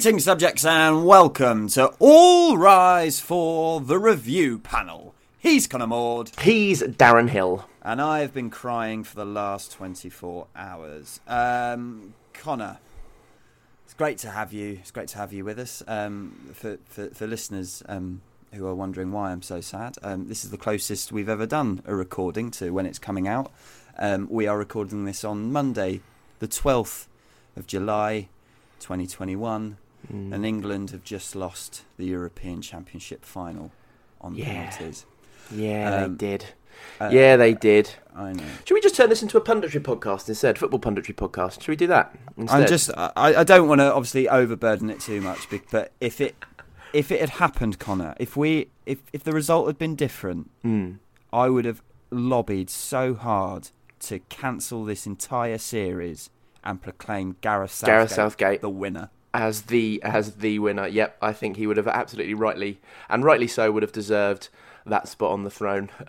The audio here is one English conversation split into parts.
Greetings, subjects, and welcome to All Rise for the Review Panel. He's Connor Maud, He's Darren Hill. and I've been crying for the last 24 hours. Um, Connor, it's great to have you. It's great to have you with us. Um, for, for, for listeners um, who are wondering why I'm so sad, um, this is the closest we've ever done a recording to when it's coming out. Um, we are recording this on Monday, the 12th of July, 2021, Mm. and England have just lost the European Championship final on Yeah. penalties. Yeah, Um, they did. Uh, yeah, they did. I know. Should we just turn this into a punditry podcast instead? Football punditry podcast. Should we do that instead? I'm just. I, I don't want to obviously overburden it too much, but if it if it had happened, Connor, if we if if the result had been different, Mm. I would have lobbied so hard to cancel this entire series and proclaim Gareth Southgate, Gareth Southgate the winner. As the as the winner. Yep, I think he would have absolutely rightly and rightly so would have deserved that spot on the throne.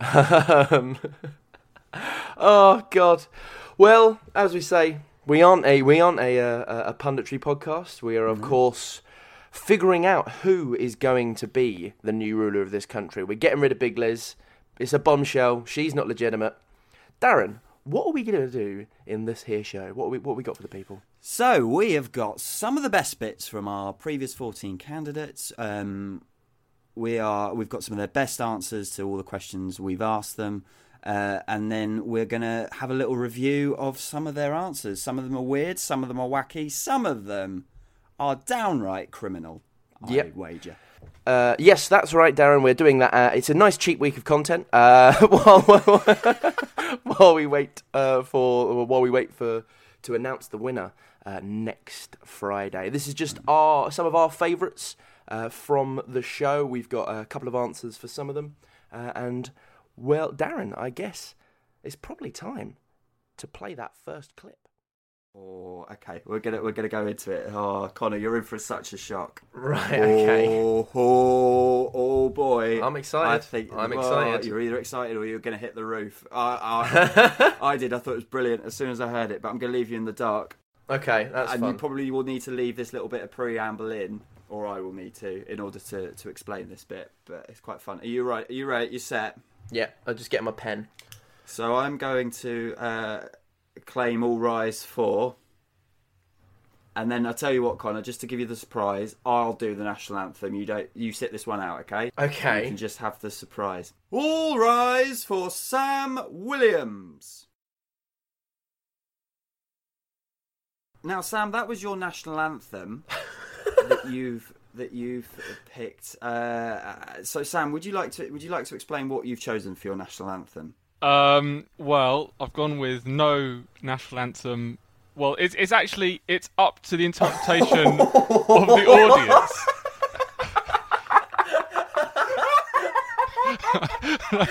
Um, oh God. Well, as we say, we aren't a we aren't a uh, a punditry podcast. We are of Mhm. course figuring out who is going to be the new ruler of this country. We're getting rid of Big Liz. It's a bombshell. She's not legitimate. Darren, what are we going to do in this here show? What we what we got for the people? So we have got some of the best bits from our previous 14 candidates. Um, we are we've got some of their best answers to all the questions we've asked them, uh, and then we're gonna have a little review of some of their answers. Some of them are weird, some of them are wacky, some of them are downright criminal. I Yep. wager. Uh, yes, that's right, Darren. We're doing that. Uh, it's a nice cheap week of content. Uh, while, while we wait uh, for while we wait for to announce the winner uh, next Friday. This is just our some of our favourites uh, from the show. We've got a couple of answers for some of them, and well, Darren, I guess it's probably time to play that first clip. Oh, okay. We're gonna we're gonna go into it. Oh, Connor, you're in for such a shock. Right. Oh, oh, oh boy. I'm excited. I think I'm oh, excited. You're either excited or you're going to hit the roof. I, I, I did. I thought it was brilliant as soon as I heard it, but I'm going to leave you in the dark. okay, that's and fun. you probably will need to leave this little bit of preamble in, or I will need to, in order to, to explain this bit. But it's quite fun. Are you right? Are you right? You set? Yeah, I'll just get my pen. So I'm going to uh, claim all rise for. And then I'll tell you what, Connor. Just to give you the surprise, I'll do the national anthem. You don't. You sit this one out, okay? You Okay. can just have the surprise. All rise for Sam Williams. Now, Sam, that was your national anthem that you've that you've picked. Uh, so, Sam, would you like to would you like to explain what you've chosen for your national anthem? Um, well, I've gone with no national anthem. Well, it's it's actually it's up to the interpretation of the audience. no,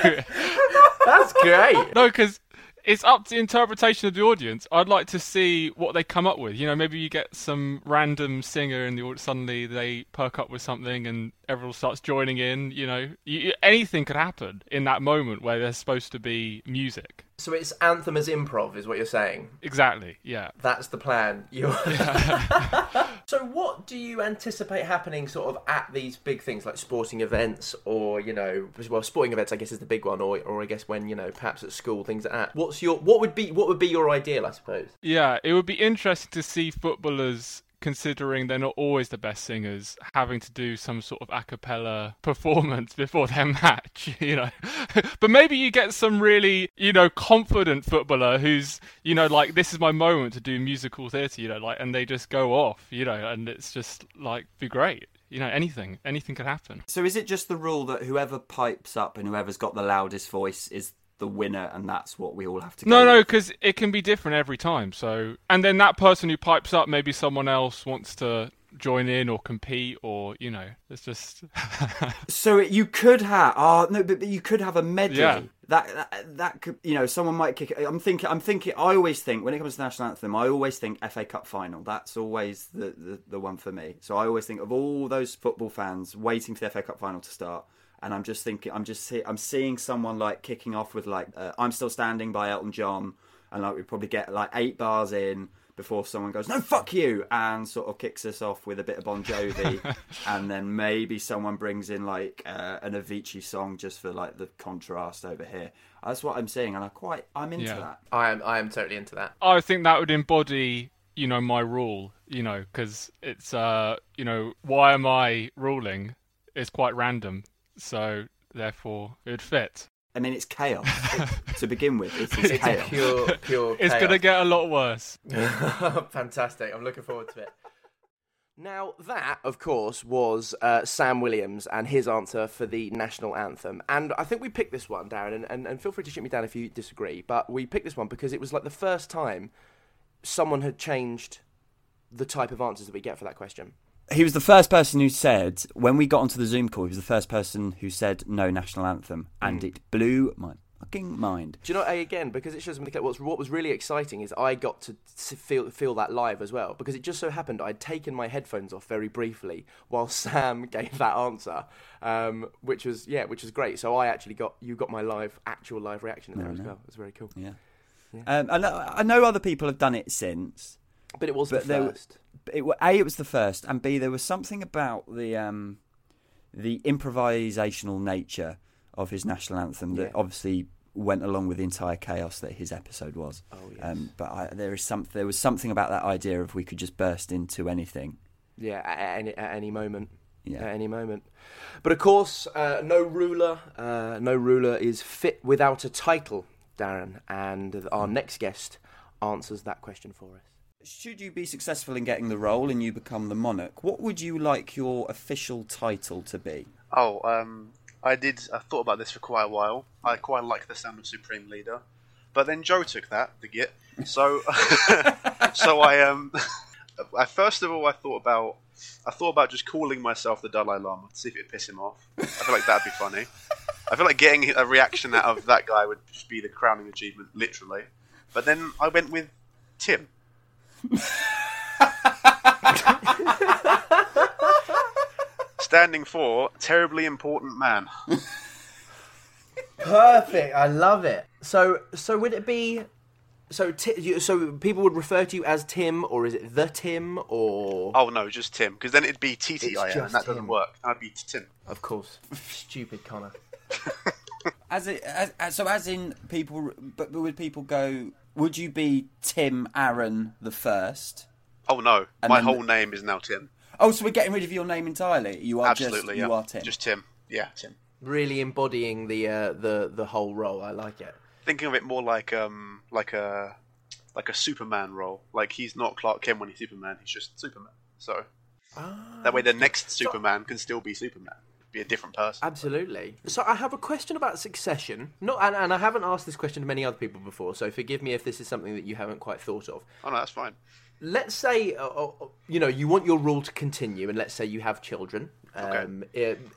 That's great. no, because it's up to the interpretation of the audience. I'd like to see what they come up with. You know, maybe you get some random singer and the au- suddenly they perk up with something and everyone starts joining in. You know, you, anything could happen in that moment where there's supposed to be music. So it's anthem as improv, is what you're saying. Exactly. Yeah. That's the plan. You. so what do you anticipate happening, sort of, at these big things like sporting events, or you know, well, sporting events, I guess, is the big one, or, or I guess when you know, perhaps at school, things like that. What's your what would be what would be your ideal, I suppose? Yeah, it would be interesting to see footballers, considering they're not always the best singers, having to do some sort of a cappella performance before their match, you know. but maybe you get some really, you know, confident footballer who's, you know, like, this is my moment to do musical theatre, you know, like, and they just go off, you know, and it's just, like, be great. You know, anything, anything could happen. So, is it just the rule that whoever pipes up and whoever's got the loudest voice is the winner, and that's what we all have to? No, no, because it can be different every time. So, and then that person who pipes up, maybe someone else wants to join in or compete, or you know, it's just So you could have, oh ah, no, but, but you could have a medley. Yeah. That, that that could, you know, someone might kick. it. I'm thinking, I'm thinking. I always think when it comes to national anthem, I always think FA Cup final. That's always the, the the one for me. So I always think of all those football fans waiting for the FA Cup final to start. And I'm just thinking, I'm just see, I'm seeing someone like kicking off with like, uh, "I'm Still Standing" by Elton John, and like we probably get like eight bars in, before someone goes, "No, fuck you," and sort of kicks us off with a bit of Bon Jovi, and then maybe someone brings in like uh, an Avicii song just for like the contrast over here. That's what I'm seeing, and I quite I'm into Yeah. that. I am I am totally into that. I think that would embody, you know, my rule. You know, because it's, uh, you know, why am I ruling? It's quite random, so therefore it would fit. I mean, it's chaos to begin with. It is It's chaos. a pure pure. It's gonna get a lot worse. Fantastic. I'm looking forward to it. Now, that, of course, was uh, Sam Williams and his answer for the national anthem. And I think we picked this one, Darren, and, and, and feel free to shoot me down if you disagree, but we picked this one because it was like the first time someone had changed the type of answers that we get for that question. He was the first person who said when we got onto the Zoom call. He was the first person who said no national anthem, and it blew my fucking mind. Do you know A again? Because it shows me what's what was really exciting is I got to feel feel that live as well. Because it just so happened I'd taken my headphones off very briefly while Sam gave that answer, um, which was yeah, which was great. So I actually got you got my live actual live reaction in there as well. It was very cool. Yeah. Um, and I I know other people have done it since. But it was But the first. It, a, it was the first, and B, there was something about the um, the improvisational nature of his national anthem that Yeah. obviously went along with the entire chaos that his episode was. Oh yes. Um, but I, there is some, there was something about that idea of we could just burst into anything. Yeah, at, any, at any moment. Yeah. At any moment. But of course, uh, no ruler, uh, no ruler is fit without a title, Darren. And our next guest answers that question for us. Should you be successful in getting the role and you become the monarch, what would you like your official title to be? Oh, um, I did. I thought about this for quite a while. I quite like the sound of Supreme Leader, but then Joe took that the git. So, so I um, I first of all I thought about I thought about just calling myself the Dalai Lama to see if it'd piss him off. I feel like that'd be funny. I feel like getting a reaction out of that guy would just be the crowning achievement, literally. But then I went with Tim. Standing for terribly important man. Perfect. I love it. So, so would it be? So, ti you, so people would refer to you as Tim, or is it the Tim, or? Oh no, just Tim, because then it'd be It's TTIM, and just that doesn't work. I'd be Tim. Of course, stupid Connor. As it, as, as, so, as in people, but, but would people go? Would you be Tim Aaron the first? Oh no, And my whole the- name is now Tim. Oh, so we're getting rid of your name entirely. You are Absolutely, just yeah. you are Tim. Just Tim. Yeah, Tim. Really embodying the uh, the the whole role. I like it. Thinking of it more like um like a like a Superman role. Like he's not Clark Kent when he's Superman. He's just Superman. So that way, the next Superman can still be Superman. Be a different person. Absolutely. So I have a question about succession. Not, and, and I haven't asked this question to many other people before. So forgive me if this is something that you haven't quite thought of. Oh no, that's fine. let's say uh, uh, you know you want your rule to continue and let's say you have children um,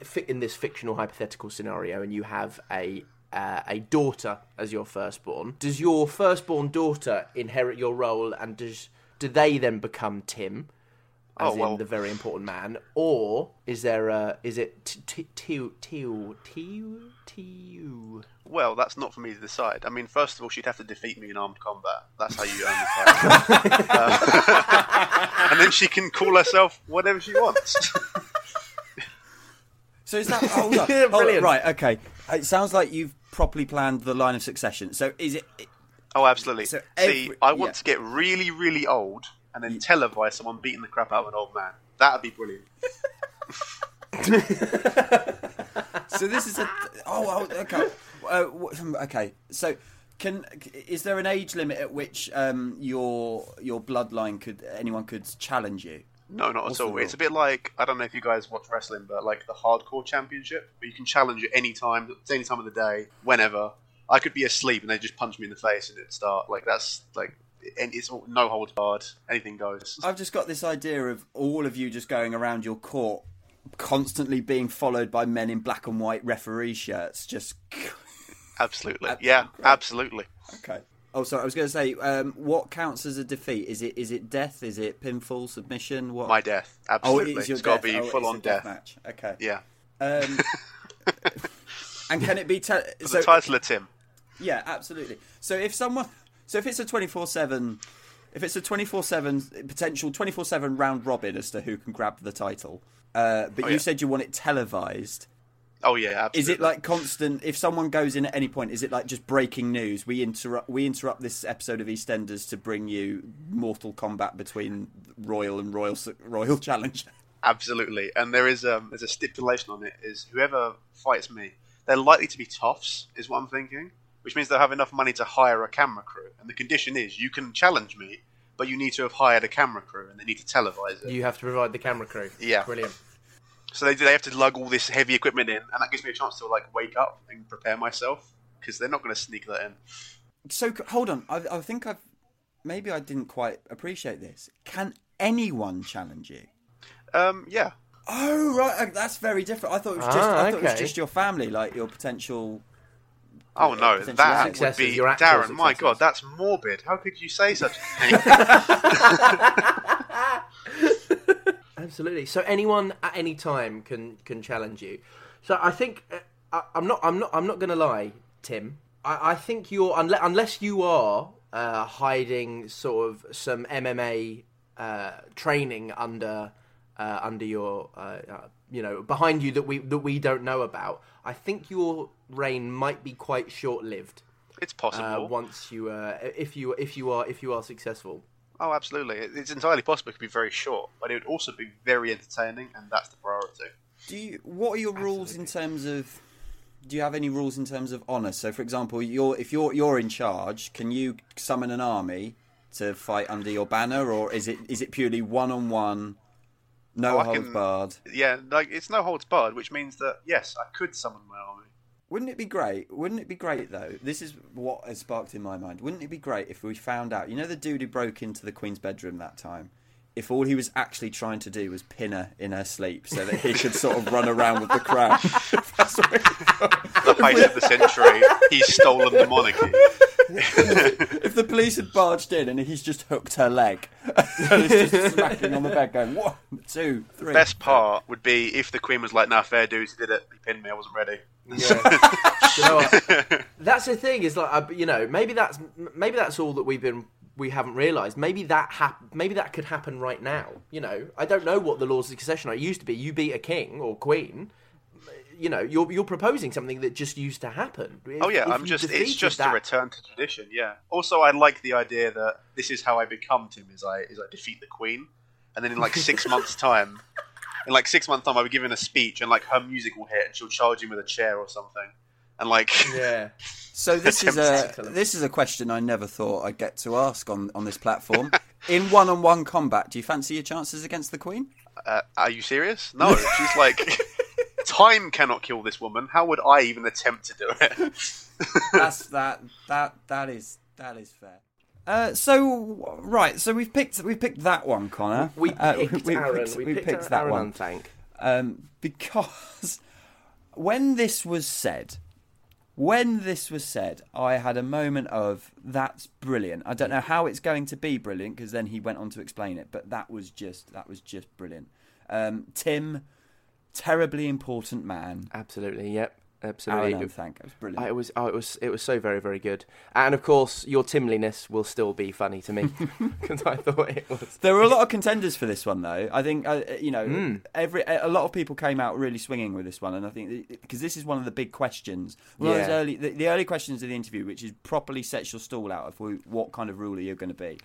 fi- in this fictional hypothetical scenario and you have a uh, a daughter as your firstborn does your firstborn daughter inherit your role and does do they then become tim as Oh, well- in the very important man or is there a is it t- t- tiu tiu tiu tiu Well, that's not for me to decide. I mean, first of all, she'd have to defeat me in armed combat. That's how you earn the title. Uh, and then she can call herself whatever she wants. So is that hold on, hold on, Brilliant. right? Okay, it sounds like you've properly planned the line of succession. So is it? Oh, absolutely. So See, I want yeah. to get really, really old and then televise someone beating the crap out of an old man. That'd be brilliant. So this is a. Oh, oh okay. Uh, okay. So can is there an age limit at which um, your your bloodline could anyone could challenge you? No, not What's at all. It's a bit like I don't know if you guys watch wrestling, but like the hardcore championship, where you can challenge at any time, any time of the day, whenever. I could be asleep and they just punch me in the face and it'd start like that's like, and it's all, no holds barred, anything goes. I've just got this idea of all of you just going around your court, constantly being followed by men in black and white referee shirts. Just Absolutely, That's yeah, great. absolutely. okay. Oh, sorry. I was going to say, um, what counts as a defeat? Is it is it death? Is it pinfall, submission? What? My death, oh, absolutely. it is your it's got to be Oh, full on a death. match. Okay. Yeah. Um, and can it be? Te- so the title of Tim. Yeah, absolutely. So if someone, so if it's a twenty four seven, if it's a twenty four seven potential twenty four seven round robin as to who can grab the title, uh, but Oh, you yeah. said you want it televised. Oh yeah, absolutely. Is it like constant? If someone goes in at any point, is it like just breaking news? We interrupt. We interrupt this episode of EastEnders to bring you Mortal Kombat between Royal and Royal Royal Challenge. Absolutely, and there is um, there's a stipulation on it: is whoever fights me, they're likely to be toffs, is what I'm thinking. Which means they'll have enough money to hire a camera crew, and the condition is you can challenge me, but you need to have hired a camera crew, and they need to televise it. You have to provide the camera crew. Yeah. Brilliant. So they they have to lug all this heavy equipment in, and that gives me a chance to like wake up and prepare myself because they're not going to sneak that in. So hold on. I, I think I've maybe I didn't quite appreciate this. Can anyone challenge you? Um, yeah, Oh right, that's very different. I thought it was just. Ah, I thought it was just your family, like your potential. Oh no, that would be your actual Darren. My. God, that's morbid. How could you say such a thing? Absolutely. So anyone at any time can can challenge you. So I think uh, I, I'm not I'm not I'm not going to lie, Tim. I, I think you're unless unless you are uh, hiding sort of some MMA uh, training under uh, under your uh, uh, you know behind you that we that we don't know about. I think your reign might be quite short lived. it's Uh, possible. once you uh, if you if you are if you are successful. Oh, absolutely. It's entirely possible. It could be very short, but it would also be very entertaining, and that's the priority. Do you? What are your rules in terms of? Do you have any rules in terms of honor? So, for example, you're if you're you're in charge, can you summon an army to fight under your banner, or is it is it purely one on one, no Oh, I holds can- barred? Yeah, like it's no holds barred, which means that yes, I could summon my army. Wouldn't it be great? Wouldn't it be great though? This is what has sparked in my mind. Wouldn't it be great if we found out? You know, the dude who broke into the Queen's bedroom that time. If all he was actually trying to do was pin her in her sleep, so that he could sort of run around with the crowd. That's what The height of the century, he's stolen the monarchy. If the police had barged in and he's just hooked her leg, and he's just smacking on the bed, going one, two, three. Best part would be if the Queen was like, "Nah, fair dues, he did it. He pinned me. I wasn't ready." You know that's the thing is like uh, you know maybe that's maybe that's all that we've been we haven't realised. Maybe that hap- maybe that could happen right now. You know, I don't know what the laws of succession are. It used to be you beat a king or queen. You know, you're you're proposing something that just used to happen. If- Oh yeah, if I'm just it's just that, a return to tradition. Yeah. Also, I like the idea that this is how I become Tim. Is I is I defeat the Queen, and then in like six months' time, in like six months' time, I'll be giving a speech, and like her music will hit, and she'll charge him with a chair or something, and like Yeah, So this is a this is a question I never thought I'd get to ask on on this platform. In one-on-one combat, do you fancy your chances against the Queen? uh, are you serious? No, she's like. Time cannot kill this woman. How would I even attempt to do it? That's that that that is that is fair. Uh, so right, so we've picked we've picked that one, Connor. we Uh, picked we Aaron. picked- we, we picked, picked Aaron that one. Thank um, because when this was said, when this was said, I had a moment of that's brilliant. I don't know how it's going to be brilliant because then he went on to explain it, but that was just that was just brilliant. Um, Tim, terribly important man. Absolutely, yep, Aaron absolutely. Unthank, it was brilliant. I, it was oh, it was it was so very very good, and of course your Timliness will still be funny to me because I thought it was. There were a lot of contenders for this one, though. I think uh, you know Mm. every a lot of people came out really swinging with this one, and I think because this is one of the big questions. One of those Yeah. early, the, the early questions of the interview, which is properly sets your stall out of who, what kind of ruler you're going to be.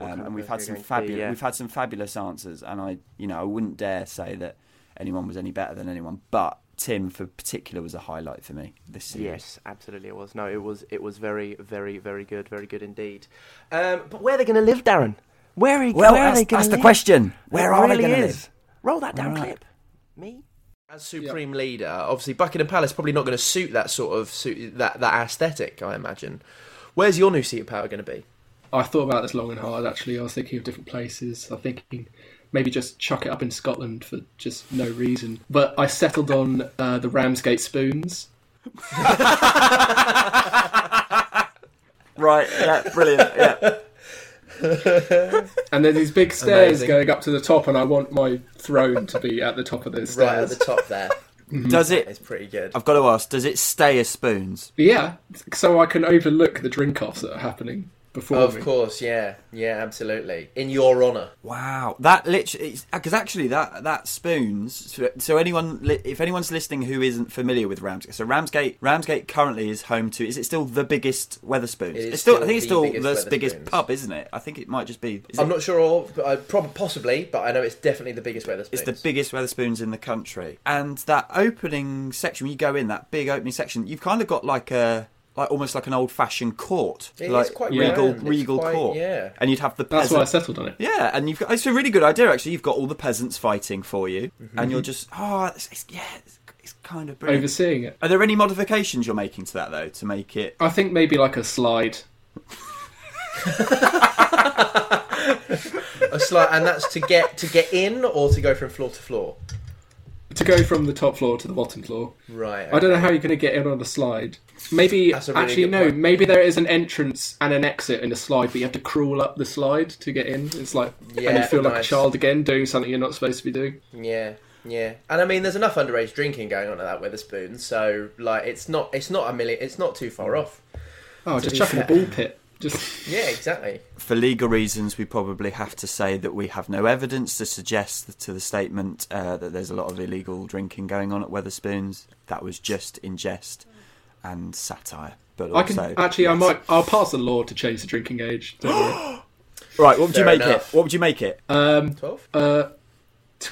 Um, and we've had some going to be, fabulous, yeah. we've had some fabulous answers, and I, you know, I wouldn't dare say that anyone was any better than anyone, but Tim, for particular, was a highlight for me this series. Yes, absolutely it was. No, it was it was very very very good, very good indeed. Um, but where are they going to live, Darren? Where are, Well, where are they going that's to the live? question. Where It are really they going to live? Roll that down All right. clip. Me. As supreme leader, obviously Buckingham Palace probably not going to suit that sort of suit that that aesthetic. I imagine. Where's your new seat of power going to be? I thought about this long and hard. Actually, I was thinking of different places. I'm thinking maybe just chuck it up in Scotland for just no reason. But I settled on uh, the Ramsgate spoons. Right, yeah, brilliant, yeah. And there's these big stairs Amazing. going up to the top, and I want my throne to be at the top of those Right at the top there. Does it? It's pretty good. I've got to ask. Does it stay as spoons? Yeah, so I can overlook the drink offs that are happening. Before Of me. course, yeah, yeah, absolutely. In your honour. Wow, that literally because actually that that spoons. So, so anyone, if anyone's listening who isn't familiar with Ramsgate, so Ramsgate, Ramsgate currently is home to. Is it still the biggest Wetherspoons? It is it's still, still I think it's still the biggest Wetherspoons. pub, isn't it? I think it might just be. Is I'm it- not sure, but uh, I prob- possibly, but I know it's definitely the biggest Wetherspoons. It's the biggest Wetherspoons in the country, and that opening section when you go in, that big opening section, you've kind of got like a. Like almost like an old-fashioned court, It is like quite regal, grand. It's regal quite- court, yeah. and you'd have the That's why I settled on it. Yeah, and you've got it's a really good idea actually. You've got all the peasants fighting for you, Mm-hmm. and you're just oh, it's, it's, yeah, it's, it's kind of brilliant. Overseeing it. Are there any modifications you're making to that though to make it? I think maybe like a slide. A slide, and that's to get to get in or to go from floor to floor. To go from the top floor to the bottom floor. Right. I don't know how you're going to get in on a slide. Maybe really actually no. point. Maybe there is an entrance and an exit in a slide, but you have to crawl up the slide to get in. It's like and you feel like a child again doing something you're not supposed to be doing. Yeah, yeah, and I mean, there's enough underage drinking going on at that Wetherspoon, so like, it's not, it's not a million, it's not too far mm. off. Oh, To just chucking a ball pit. Just Yeah, exactly. For legal reasons, we probably have to say that we have no evidence to suggest to the statement uh, that there's a lot of illegal drinking going on at Wetherspoons. That was just in jest and satire. But I can also, actually, I might, I'll pass a law to change the drinking age. Don't worry. Right, what would you make enough. it? What would you make it? Um, Twelve. uh,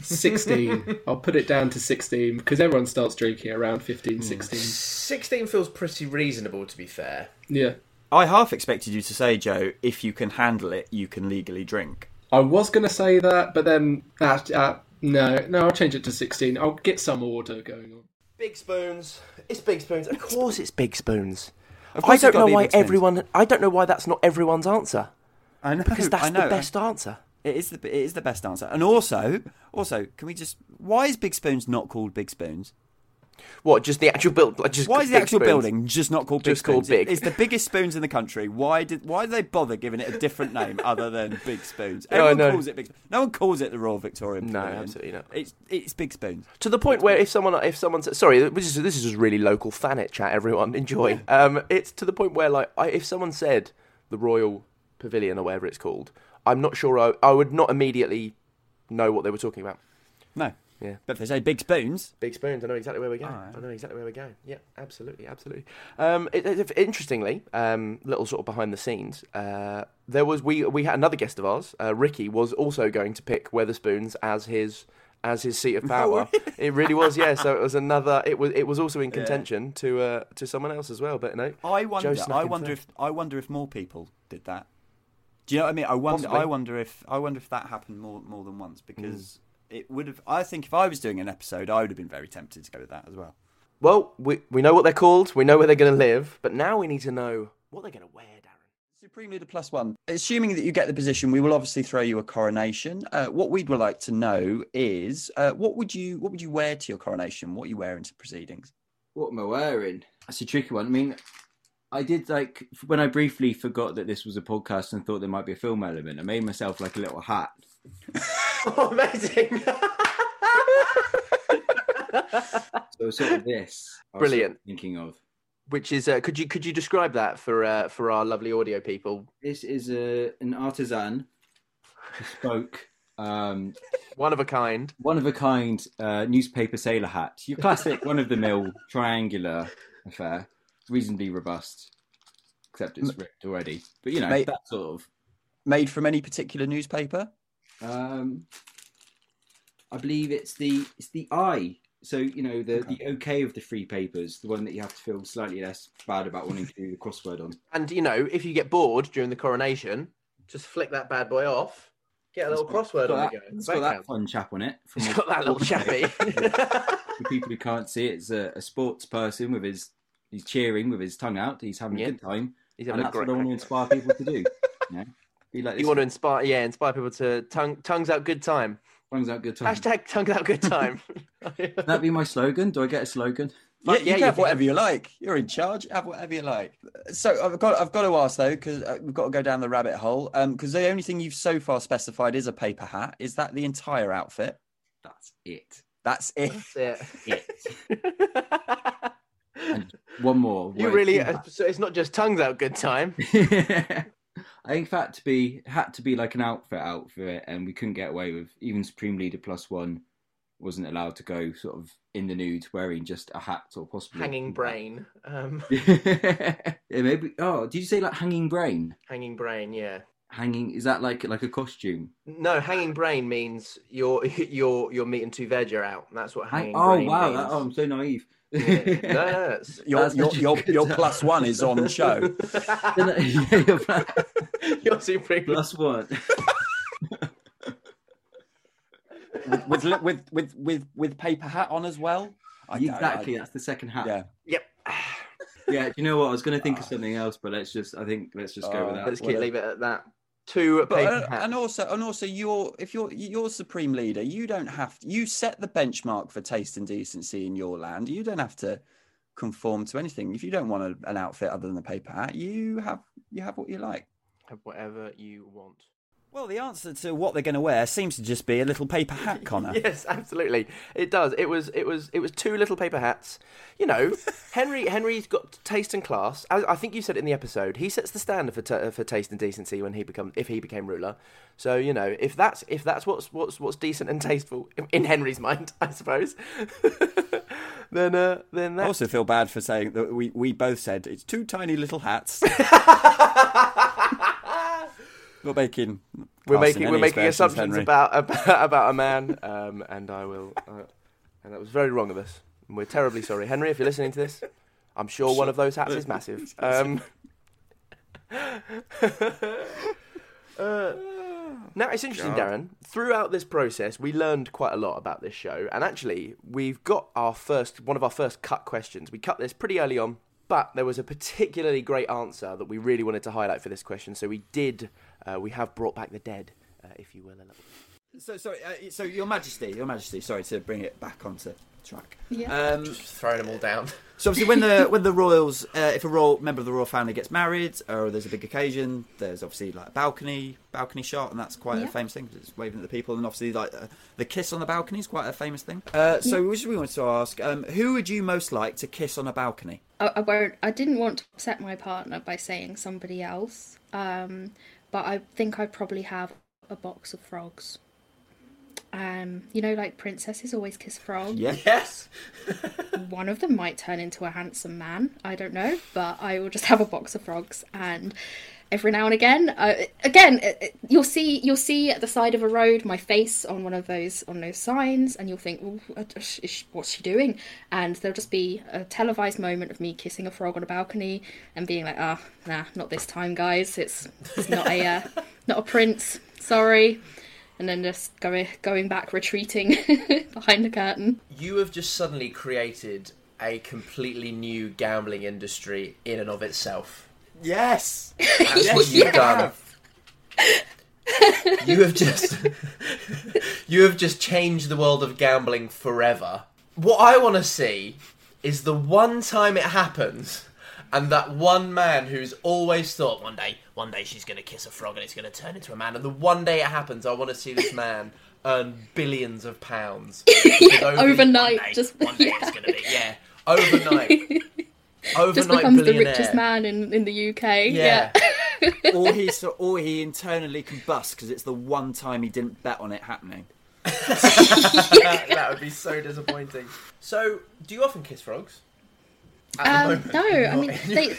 sixteen. I'll put it down to sixteen because everyone starts drinking around 15, 16. Sixteen feels pretty reasonable, to be fair. Yeah, I half expected you to say, Joe, if you can handle it, you can legally drink. I was going to say that, but then uh, uh, no, no, I'll change it to sixteen. I'll get some order going on. Big spoons. It's big spoons. Of course, it's big spoons. I don't know why everyone. I don't know why that's not everyone's answer. I know Because that's I know. the best answer. It is the it is the best answer. And also, also, can we just why is Big Spoons not called Big Spoons? What? Just the actual build? Like just Why is the actual spoons? building just not called Big Just called Spoons? Big. It's the biggest spoons in the country. Why did why did they bother giving it a different name other than Big Spoons? No, Everyone know. calls it Big. Spoons. No one calls it the Royal Victorian. No, Pavilion. absolutely not. It's it's Big Spoons. To the point where if someone, if someone, says, sorry, this is this is just really local Thanet chat. Everyone enjoy. Um, it's to the point where like, I, if someone said the Royal Pavilion or whatever it's called, I'm not sure I, I would not immediately know what they were talking about. No. Yeah. But if they say Big Spoons, Big spoons. I know exactly where we're going. Alright. I know exactly where we're going. Yeah, absolutely, absolutely. Um, it, it- interestingly, um, little sort of behind the scenes, uh, there was we we had another guest of ours, uh, Ricky, was also going to pick Wetherspoons as his as his seat of power. it really was, yeah. So it was another. It was it was also in contention to uh, to someone else as well. But no, I wonder. I wonder if I wonder if more people did that. Do you know what I mean? I wonder. Possibly. I wonder if I wonder if that happened more more than once because it would have. I think if I was doing an episode, I would have been very tempted to go with that as well. well, we we know what they're called. We know where they're going to live. But now we need to know what they're going to wear, Darren. Supreme Leader Plus One. Assuming that you get the position, we will obviously throw you a coronation. Uh, what we'd like to know is uh, what would you what would you wear to your coronation? What are you wearing to proceedings? What am I wearing? That's a tricky one. I mean, I did like when I briefly forgot that this was a podcast and thought there might be a film element. I made myself like a little hat. Oh, amazing! So sort of this. I sort of Brilliant. thinking of Which is uh, could you could you describe that for uh, for our lovely audio people? this is a an artisan bespoke, um, One of a kind. one of a kind uh, newspaper sailor hat. Your classic one of the mill triangular affair, reasonably robust, except it's ripped already. But you know Mate- that sort of. Made from any particular newspaper? Um, I believe it's the it's the I. So you know the the okay of the free papers, the one that you have to feel slightly less bad about wanting to do the crossword on. And you know, if you get bored during the coronation, just flick that bad boy off. Get a little crossword on that, the go. it's got that fun chap on it. from It's got that little chappy. For people who can't see it, it's a, a sports person with his he's cheering with his tongue out. He's having a good time, He's and a that's what I want to inspire people to do. You know, be like. You want to inspire, yeah, inspire people to tongue, tongues out good time. tongues out good time. Hashtag tongues out good time. That be my slogan? Do I get a slogan? Yeah, Fuck you yeah, can you have whatever you like. You're in charge. Have whatever you like. So I've got I've got to ask though because uh, we've got to go down the rabbit hole. Um, because the only thing you've so far specified is a paper hat. Is that the entire outfit? That's it. That's it. That's it. It. And one more. You really? Uh, so it's not just tongues out good time. I think had to be had to be like an outfit outfit, and we couldn't get away with even Supreme Leader Plus One wasn't allowed to go sort of in the nude wearing just a hat or possibly Hanging brain. Um, yeah, maybe. Oh, did you say like hanging brain? hanging brain. Yeah. Hanging is that like like a costume? No, hanging brain means your your your meat and two veg are out. That's what hanging oh brain wow! means. That, oh, I'm so naive. Yeah. No, no, it's, Your That's your your, your plus one is on show. Yeah, you're right. your supreme. Plus one. with, with with with with with paper hat on as well. I exactly. I- That's the second hat. yeah. Yep. Yeah, do you know what? I was going to think of something else, but let's just. I think let's just go with that. Let's keep, leave it at that. Two But, paper uh, hats. and also, and also, you're if you're you're supreme leader, you don't have you set the benchmark for taste and decency in your land. You don't have to conform to anything. If you don't want a, an outfit other than a paper hat, you have you have what you like. Have whatever you want. Well, the answer to what they're going to wear seems to just be a little paper hat, Connor. Yes, absolutely. It does. It was. It was. It was two little paper hats. You know, Henry. Henry's got taste and class. As I think you said it in the episode. He sets the standard for ta for taste and decency when he become if he became ruler. So you know, if that's if that's what's what's what's decent and tasteful in- Henry's mind, I suppose. then uh, then I also feel bad for saying that we, we both said it's two tiny little hats. We're making we're making we're making assumptions Henry. about, about about a man, um, and I will, uh, and that was very wrong of us. And we're terribly sorry, Henry. If you're listening to this, I'm sure one of those hats is massive. Um, uh, now it's interesting, Darren. Throughout this process, we learned quite a lot about this show, and actually, we've got our first one of our first cut questions. We cut this pretty early on. But there was a particularly great answer that we really wanted to highlight for this question, so we did. Uh, we have brought back the dead, uh, if you will, a little. So sorry, uh, so Your Majesty, Your Majesty, sorry to bring it back onto track. Yeah. Um, Just throwing them all down. so obviously, when the when the royals, uh, if a royal member of the royal family gets married or there's a big occasion, there's obviously like a balcony balcony shot, and that's quite a Yeah. famous thing 'cause it's waving at the people, and obviously like uh, the kiss on the balcony is quite a famous thing. Uh, so which we wanted to ask, um, who would you most like to kiss on a balcony? I, I won't. I didn't want to upset my partner by saying somebody else, um, but I think I'd probably have a box of frogs. Um, you know, like princesses always kiss frogs. Yes. One of them might turn into a handsome man. I don't know, but I will just have a box of frogs, and every now and again, uh, again, it- it- you'll see you'll see at the side of a road my face on one of those on those signs, and you'll think, uh, what's she doing? And there'll just be a televised moment of me kissing a frog on a balcony and being like, ah, nah, not this time, guys. It's it's not a uh, not a prince. Sorry. And then just going going back, retreating behind the curtain. You have just suddenly created a completely new gambling industry in and of itself. Yes. That's what you've done. You have just you have just changed the world of gambling forever. What I want to see is the one time it happens, and that one man who's always thought one day, one day she's going to kiss a frog and it's going to turn into a man, and the one day it happens, I want to see this man earn billions of pounds Because over- Overnight, One day, just- one day it's going to be yeah, overnight, overnight Just becomes the richest man in, in the UK. Yeah. or he so, or he internally combusts because it's the one time he didn't bet on it happening. that, that would be so disappointing. So, do you often kiss frogs? Um, moment? no, I mean in- they. I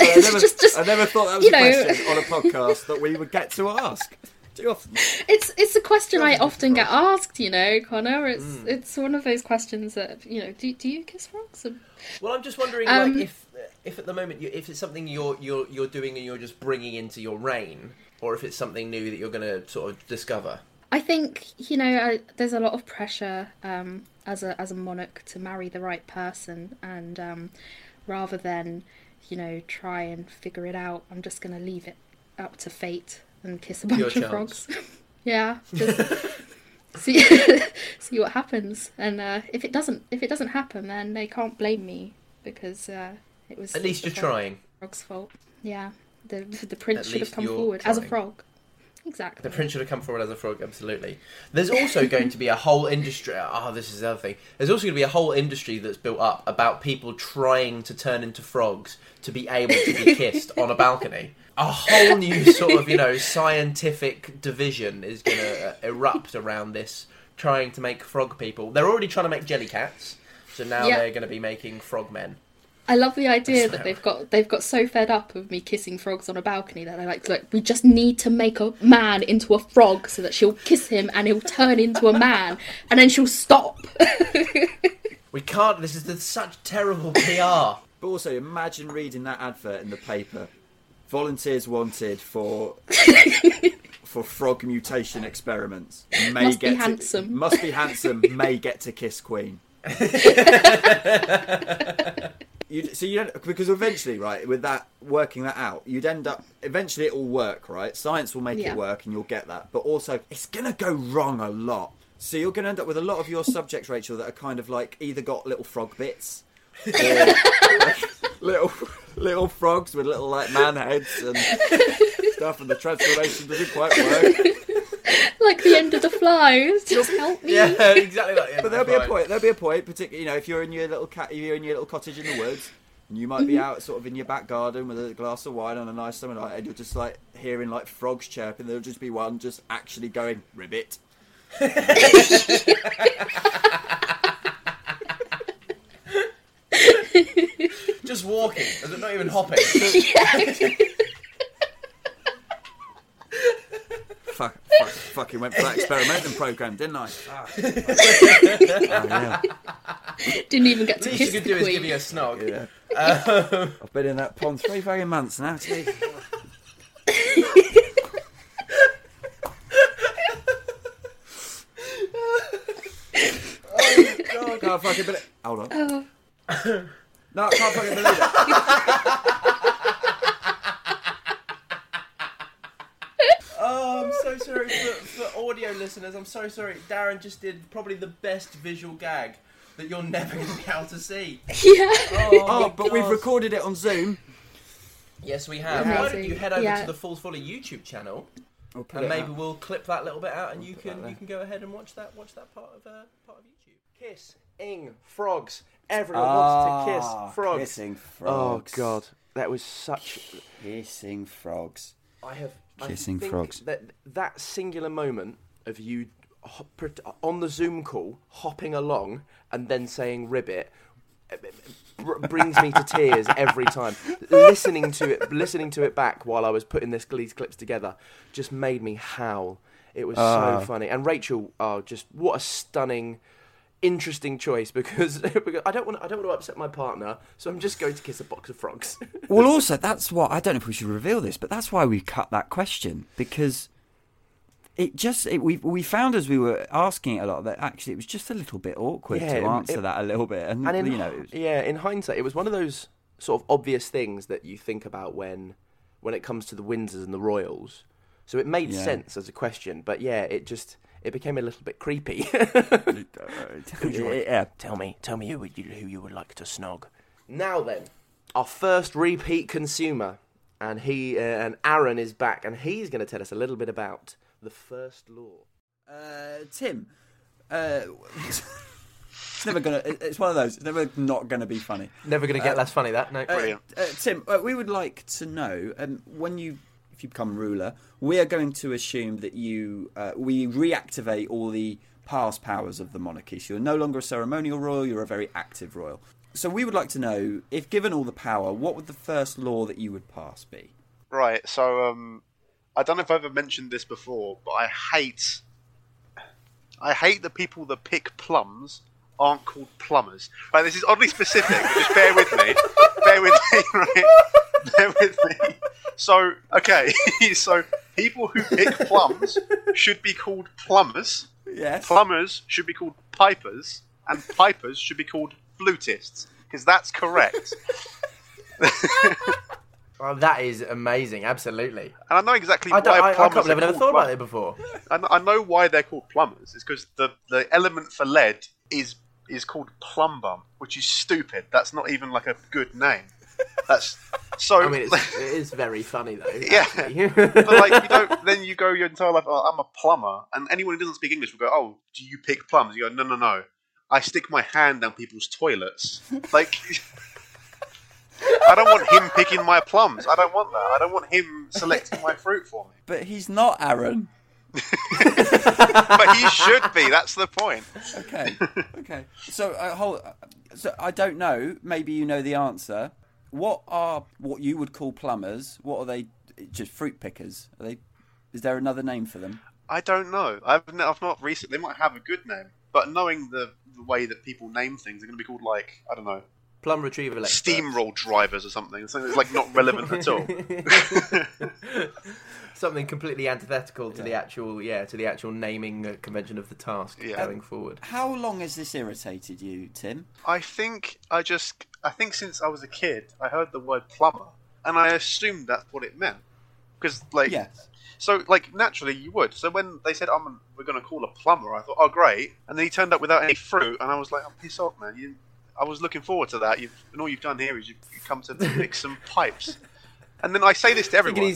it's never, just, just I never thought that was you a know- question on a podcast that we would get to ask. Do you often? it's it's a question I often get asked. You know, Connor. It's Mm. it's one of those questions that you know. Do do you kiss frogs? And- Well, I'm just wondering, Um, like, if if at the moment you, if it's something you're you're you're doing and you're just bringing into your reign, or if it's something new that you're going to sort of discover. I think you know I, there's a lot of pressure um, as a as a monarch to marry the right person, and um, rather than you know try and figure it out, I'm just going to leave it up to fate and kiss a bunch Pure of chance. frogs. yeah, just see see what happens, and uh, if it doesn't if it doesn't happen, then they can't blame me because uh, it was At least you're trying. frog's fault. Yeah, the the prince At should have come forward as a frog. Exactly. The prince should have come forward as a frog, absolutely. There's also going to be a whole industry. Oh, this is the other thing. There's also going to be a whole industry that's built up about people trying to turn into frogs to be able to be kissed on a balcony. A whole new sort of, you know, scientific division is going to erupt around this, trying to make frog people. They're already trying to make jelly cats, so now Yeah. they're going to be making frog men. I love the idea That's that they've got they've got so fed up of me kissing frogs on a balcony that they're like, look, we just need to make a man into a frog so that she'll kiss him and he'll turn into a man and then she'll stop. We can't. This is such terrible PR. But also, imagine reading that advert in the paper. Volunteers wanted for for frog mutation experiments. May Must be to- handsome. must be handsome. may get to kiss queen. you, so you don't because eventually, right, with that working that out, you'd end up eventually it will work, right? Science will make Yeah. it work, and you'll get that. But also, it's gonna go wrong a lot. So you're gonna end up with a lot of your subjects, Rachel, that are kind of like either got little frog bits, or little little frogs with little like man heads and stuff, and the transformation doesn't quite work. like the end of the flies. Just help me. yeah, exactly like But there'll be a point. There'll be a point, particularly you know, if you're in your little cat, if you're in your little cottage in the woods, and you might be mm-hmm. out sort of in your back garden with a glass of wine on a nice summer night, and you're just like hearing like frogs chirping. There'll just be one just actually going ribbit. Just walking, they're not even hopping. Fuck, fuck, fucking went for that experimenting program, didn't I? Ah. Oh, yeah. Didn't even get to least kiss you the could do is queen. give you a snog. Yeah. I've been in that pond three fucking months now. Gee. God. Can't fucking believe. Hold on. No, I can't fucking believe it. Oh, I'm so sorry for, for audio listeners. I'm so sorry. Darren just did probably the best visual gag that you're never going to be able to see. Yeah. Oh, Oh, but we've recorded it on Zoom. Yes, we have. Amazing. Why don't you head over Yeah. to the Falls Folly YouTube channel, We'll and maybe out. we'll clip that little bit out, and you put that can you can go ahead and watch that watch that part of uh, part of YouTube. Kiss, ing, frogs. Everyone wants to Ah, kiss frogs. Kissing Oh. God, that was such. Kissing frogs. I have Kissing I frogs. That that singular moment of you on the Zoom call, hopping along, and then saying "ribbit." uh, brings me to tears every time. listening to it, listening to it back while I was putting this these clips together, just made me howl. It was Ah. so funny. And Rachel, oh, just what a stunning, interesting choice because, because I don't want I don't want to upset my partner, so I'm just going to kiss a box of frogs. Well, also, that's what I don't know if we should reveal this, but that's why we cut that question because it just it, we we found as we were asking it a lot that actually it was just a little bit awkward Yeah, to answer it- that a little bit, and, and in, you know, was- yeah, in hindsight, it was one of those sort of obvious things that you think about when when it comes to the Windsors and the Royals. So it made Yeah. sense as a question, but yeah, it just it became a little bit creepy. yeah. tell me, tell me who you, who you would like to snog. Now then, our first repeat consumer, and he uh, and Aaron is back, and he's going to tell us a little bit about the first law. Uh, Tim, uh, it's never gonna. It's one of those. It's never not gonna be funny. Never going to get less funny that no. Uh, Brilliant. uh, Tim, uh, we would like to know um, when you, if you become ruler, we are going to assume that you, uh, we reactivate all the past powers of the monarchy. So you're no longer a ceremonial royal; you're a very active royal. So we would like to know, if given all the power, what would the first law that you would pass be? Right, so um, I don't know if I've ever mentioned this before, but I hate, I hate the people that pick plums aren't called plumbers. Right, this is oddly specific, just bear with me. bear with me, right? Bear with me. So, okay, so people who pick plums should be called plumbers. Yes. Plumbers should be called pipers, and pipers should be called flutists, because that's correct. Well, oh, that is amazing, absolutely. And I know exactly I, why don't, I, I plumbers can't believe I are never thought about it before. I I know why they're called plumbers. It's because the, the element for lead is is called plumbum, which is stupid. That's not even like a good name. That's so. I mean, it's, it is very funny though. Yeah. but like you don't, then you go your entire life. Oh, I'm a plumber, and anyone who doesn't speak English will go, "Oh, do you pick plums?" You go, "No, no, no. I stick my hand down people's toilets." Like, I don't want him picking my plums. I don't want that. I don't want him selecting my fruit for me. But he's not Aaron. But he should be. That's the point. Okay. Okay. So, uh, hold, so I don't know. Maybe you know the answer. What are what you would call plumbers? What are they? Just fruit pickers? Are they? Is there another name for them? I don't know. I've I've not recently. They might have a good name, but knowing the, the way that people name things, they're going to be called like I don't know, Plum retrieval experts. steamroll drivers or something. Something that's like not relevant at all. Something completely antithetical to the actual, yeah, to the actual naming uh, convention of the task Yeah. going forward. How long has this irritated you, Tim? I think I just I think since I was a kid, I heard the word plumber, and I assumed that's what it meant. Because like Yes. so like naturally you would. So when they said, "I'm we're going to call a plumber," I thought, "Oh great!" And then he turned up without any fruit, and I was like, "Oh piss off, man! You, I was looking forward to that. You've, and all you've done here is you've come to fix some pipes." And then I say this to everyone,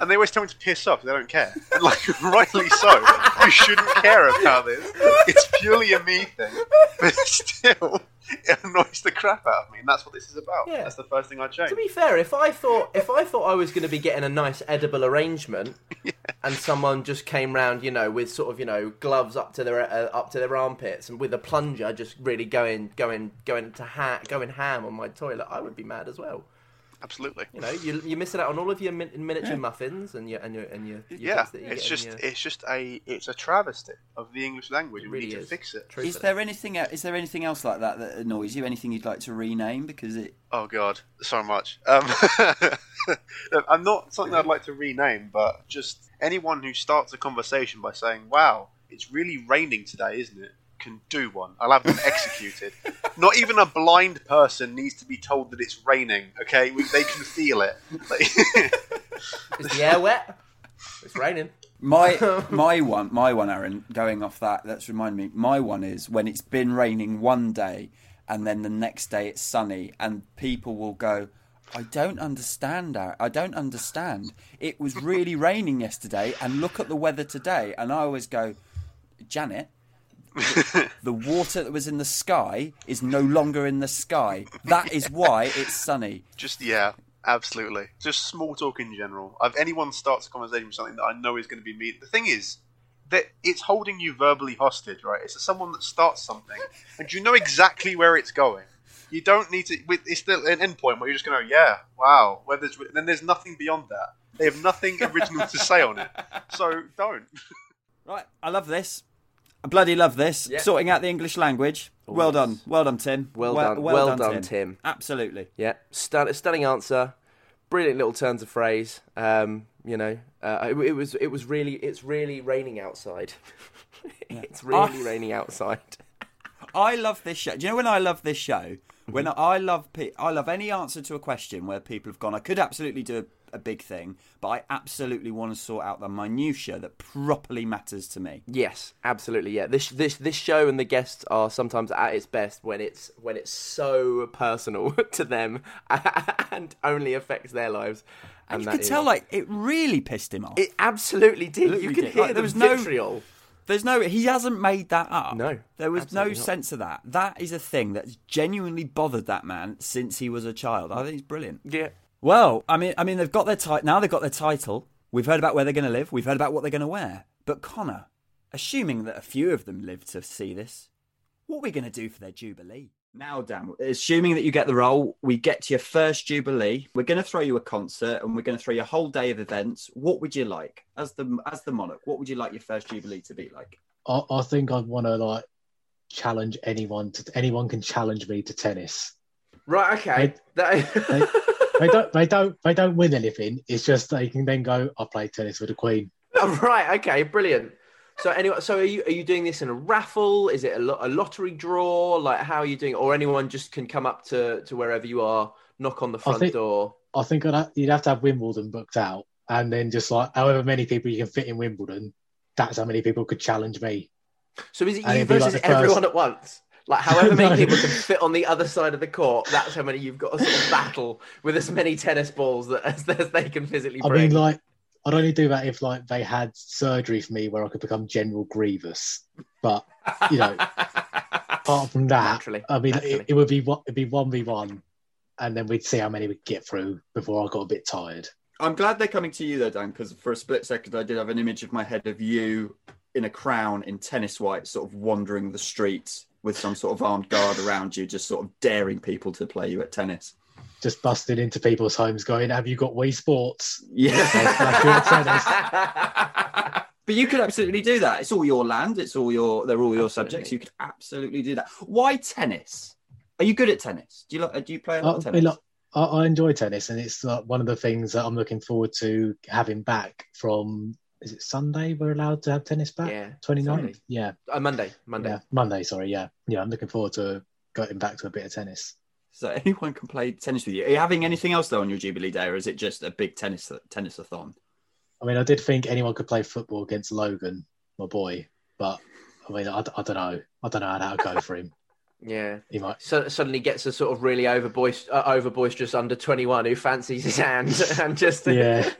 and they always tell me to piss off. They don't care, and like rightly so. You shouldn't care about this. It's purely a me thing, but still, it annoys the crap out of me, and that's what this is about. Yeah. That's the first thing I change. To be fair, if I thought if I thought I was going to be getting a nice edible arrangement, and someone just came round, you know, with sort of you know gloves up to their uh, up to their armpits and with a plunger, just really going going going to ha- going ham on my toilet, I would be mad as well. Absolutely. You know, you, you're missing out on all of your min- miniature muffins and your and your and your, your Yeah, you it's just your- it's just a it's a travesty of the English language, and we really need to is. fix it. Is Truthfully. there anything? Is there anything else like that that annoys you? Anything you'd like to rename? Because it. Oh god, so much. Um, I'm not something I'd like to rename, but just anyone who starts a conversation by saying, "Wow, it's really raining today, isn't it?" can do one. I'll have them executed. Not even a blind person needs to be told that it's raining. Okay, we, they can feel it. Is the air wet? It's raining. My my one, my one, Aaron. Going off that, that's reminded me. My one is when it's been raining one day, and then the next day it's sunny, and people will go, "I don't understand, Aaron. I don't understand. It was really raining yesterday, and look at the weather today." And I always go, Janet. The- water that was in the sky is no longer in the sky. That is why it's sunny. Just yeah, absolutely. Just small talk in general. If anyone starts a conversation with something that I know is going to be me, the thing is that it's holding you verbally hostage, right? It's someone that starts something, and you know exactly where it's going. You don't need to. It's the, an end point where you're just going to, yeah, wow. Where there's, then there's nothing beyond that. They have nothing original to say on it, so don't. Right, I love this. I bloody love this. Yeah. Sorting out the English language. well done. Well done, Tim. Well done. Well done, Tim. Absolutely. Yeah, stun- stunning answer. Brilliant little turns of phrase. Um, you know, uh, it, it was it was really it's really raining outside. it's really Ah. raining outside. I love this show. Do you know when I love this show? When I love pe- I love any answer to a question where people have gone, I could absolutely do a, a big thing, but I absolutely want to sort out the minutiae that properly matters to me. Yes, absolutely. Yeah, this this this show and the guests are sometimes at its best when it's when it's so personal to them and only affects their lives. And you that could is- tell, like, it really pissed him off. it absolutely did. You could did. hear Like, there was no- vitriol. There's no, he hasn't made that up. No, there was no not. sense of that. That is a thing that's genuinely bothered that man since he was a child. I think he's brilliant. Yeah. Well, I mean, I mean, they've got their title now. They've got their title. We've heard about where they're going to live. We've heard about what they're going to wear. But Connor, assuming that a few of them live to see this, what are we going to do for their jubilee? Now, Dan, assuming that you get the role, we get to your first jubilee. We're going to throw you a concert, and we're going to throw you a whole day of events. What would you like as the as the monarch? What would you like your first jubilee to be like? I, I think I'd want to like challenge anyone to anyone can challenge me to tennis. Right. Okay. That- They don't they don't they don't win anything. It's just they can then go. I play tennis with the Queen. Oh, right. Okay. Brilliant. So anyway, so are you are you doing this in a raffle? Is it a, lo- a lottery draw? Like how are you doing? Or anyone just can come up to to wherever you are, knock on the front think- door. I think I'd have, you'd have to have Wimbledon booked out, and then just like however many people you can fit in Wimbledon, that's how many people could challenge me. So is it you it'd like versus first- everyone at once? Like however many No. people can fit on the other side of the court, that's how many you've got to sort of battle with as many tennis balls that as, as they can physically I bring. mean, like, I'd only do that if like they had surgery for me where I could become General Grievous. But you know, apart from that, Naturally, I mean, it, it would be one- it'd be one v one, and then we'd see how many we'd get through before I got a bit tired. I'm glad they're coming to you though, Dan, because for a split second I did have an image of my head of you in a crown in tennis white, sort of wandering the streets with some sort of armed guard around you, just sort of daring people to play you at tennis. Just busting into people's homes, going, "Have you got Wii Sports?" Yeah. Flash you tennis. But you could absolutely do that. It's all your land. It's all your. They're all your subjects. You could absolutely do that. Why tennis? Are you good at tennis? Do you like? Do you play a lot I, of tennis? I, I enjoy tennis, and it's like one of the things that I'm looking forward to having back from. Is it Sunday? We're allowed to have tennis back. Yeah, 29th? Sunday. Yeah, Uh, Monday, Monday. yeah, Monday. Sorry, yeah, yeah. I'm looking forward to getting back to a bit of tennis. So anyone can play tennis with you. Are you having anything else though on your Jubilee Day, or is it just a big tennis tennisathon? I mean, I did think anyone could play football against Logan, my boy, but I mean, I, I don't know. I don't know how that would go for him. Yeah. He might. So suddenly gets a sort of really over boisterous, uh, over boisterous under twenty one who fancies his hand and just Yeah.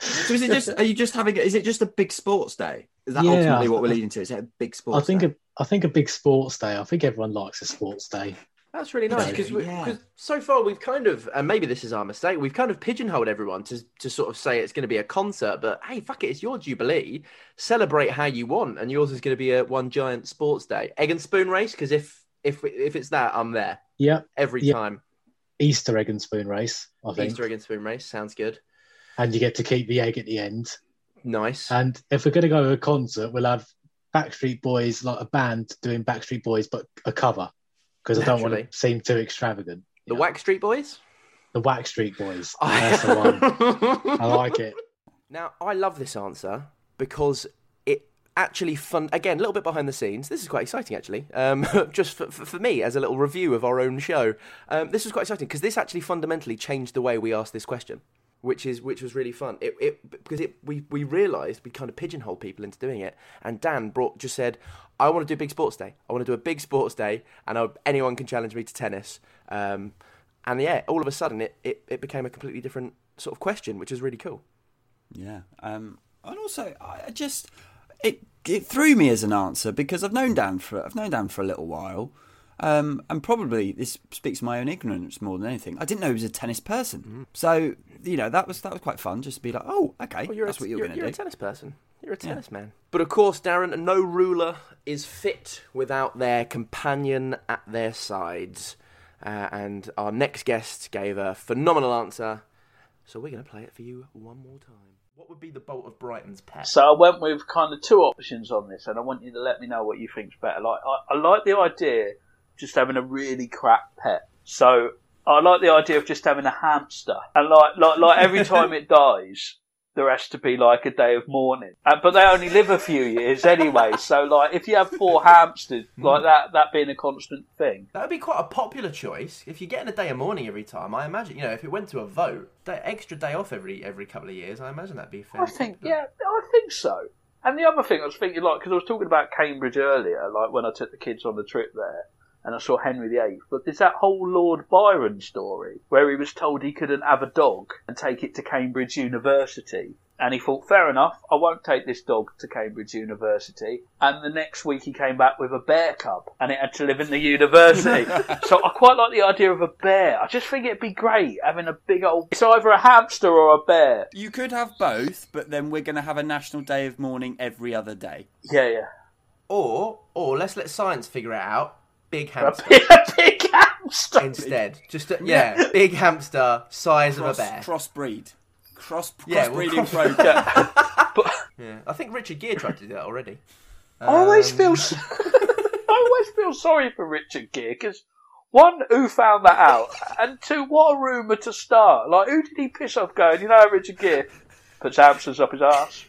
So is it just? Are you just having? Is it just a big sports day? Is that Yeah, ultimately what we're leading to? Is it a big sports? I think day? a, I think a big sports day. I think everyone likes a sports day. That's really nice Yeah, because yeah. so far we've kind of, and maybe this is our mistake, we've kind of pigeonholed everyone to to sort of say it's going to be a concert, but hey, fuck it, it's your jubilee. Celebrate how you want, and yours is going to be a one giant sports day, egg and spoon race. Because if if if it's that, I'm there Yeah, every Yeah. time. Easter egg and spoon race. I think, Easter egg and spoon race sounds good. And you get to keep the egg at the end. Nice. And if we're going to go to a concert, we'll have Backstreet Boys, like a band doing Backstreet Boys, but a cover because I don't want to seem too extravagant. the. Wax Street Boys. the Wax Street Boys. That's the one. I like it. Now, I love this answer because it actually fun. Again, a little bit behind the scenes. This is quite exciting, actually. Um, just for, for, for me, as a little review of our own show, um, this was quite exciting because this actually fundamentally changed the way we asked this question, which is which was really fun. It, it because it we we realised we kind of pigeonholed people into doing it, and Dan brought just said, "I want to do big sports day. I want to do a big sports day, and I, anyone can challenge me to tennis." Um, and yeah, all of a sudden, it, it, it became a completely different sort of question, which is really cool. Yeah. Um, and also, I just it it threw me as an answer because I've known Dan for I've known Dan for a little while, um, and probably this speaks to my own ignorance more than anything. I didn't know he was a tennis person, so you know that was that was quite fun. Just to be like, oh, okay, Well, that's a, what you're, you're, going to do. you're a tennis person. You're a Yeah. tennis man. But of course, Darren, no ruler is fit without their companion at their sides. Uh, and our next guest gave a phenomenal answer. So we're going to play it for you one more time. What would be the Bolt of Brighton's pet? So I went with kind of two options on this, and I want you to let me know what you think's better. Like, I, I like the idea of just having a really crap pet. So I like the idea of just having a hamster, and like, like, like every time it dies, there has to be like a day of mourning. Uh, but they only live a few years anyway. So like, if you have four hamsters, like that, that being a constant thing. That would be quite a popular choice. If you're getting a day of mourning every time, I imagine, you know, if it went to a vote, that extra day off every every couple of years, I imagine that'd be fair. I think, yeah, I think so. And the other thing I was thinking, like, because I was talking about Cambridge earlier, like when I took the kids on the trip there, and I saw Henry VIII. But there's that whole Lord Byron story where he was told he couldn't have a dog and take it to Cambridge University. And he thought, fair enough, I won't take this dog to Cambridge University. And the next week he came back with a bear cub and it had to live in the university. so I quite like the idea of a bear. I just think it'd be great having a big old, it's either a hamster or a bear. You could have both, but then we're going to have a national day of mourning every other day. Yeah, yeah. Or, or let's let science figure it out. Big A hamster big, a big hamster. instead. Just a, yeah, big hamster, size Cross, of a bear. crossbreed. Cross, Yeah, well, crossbreeding cross- program. Yeah, I think Richard Gere tried to do that already. I always Um, feel, s- I always feel sorry for Richard Gere because one, who found that out, and two, what a rumor to start. Like, who did he piss off? Going, you know, Richard Gere puts hamsters up his ass.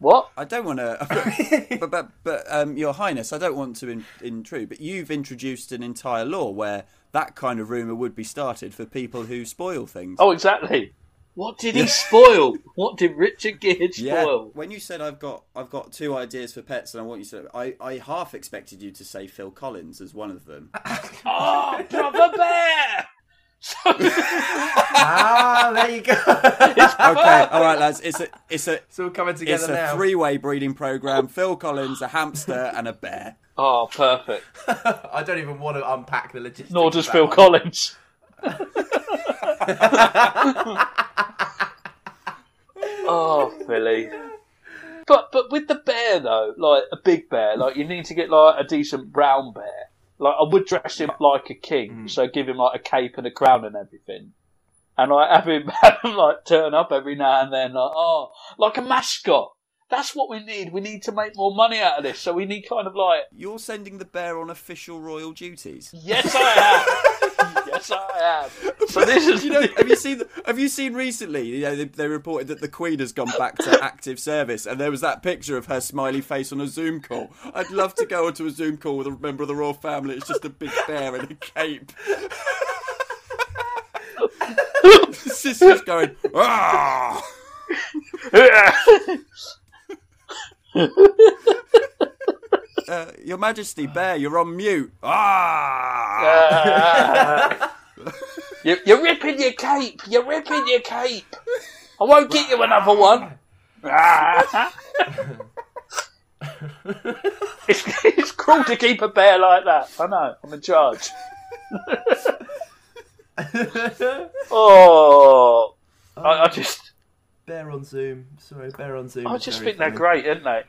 What? I don't want to, but but, but um, Your Highness, I don't want to in, intrude, but you've introduced an entire law where that kind of rumor would be started for people who spoil things. Oh, exactly. What did he spoil? What did Richard Gere spoil? Yeah. spoil? When you said I've got I've got two ideas for pets and I want you to I, I half expected you to say Phil Collins as one of them. Oh, brother bear! Ah, there you go. Okay, all right, lads. It's a it's a it's all coming together it's together a now. three way breeding program. Phil Collins, a hamster, and a bear. Oh, perfect. I don't even want to unpack the logistics. Nor does Phil one. Collins. oh, Philly. But but with the bear though, like a big bear, like you need to get like a decent brown bear. Like I would dress him like a king, mm. so give him like a cape and a crown and everything. And I have him, have him like turn up every now and then, like oh, like a mascot. That's what we need. We need to make more money out of this. So we need kind of like You're sending the bear on official royal duties. yes, I am. yes, I am. So this is You know, have you seen? Have you seen recently? You know, they, they reported that the Queen has gone back to active service, and there was that picture of her smiley face on a Zoom call. I'd love to go onto a Zoom call with a member of the royal family. It's just a big bear in a cape. The sister's going. Ah! Uh, Your Majesty, bear, you're on mute. Ah! you, you're ripping your cape. You're ripping your cape. I won't get you another one. it's, it's cruel to keep a bear like that. I know. I'm in charge. oh, I, I just, Bear on Zoom. Sorry, bear on Zoom. I just very think they're great, aren't they?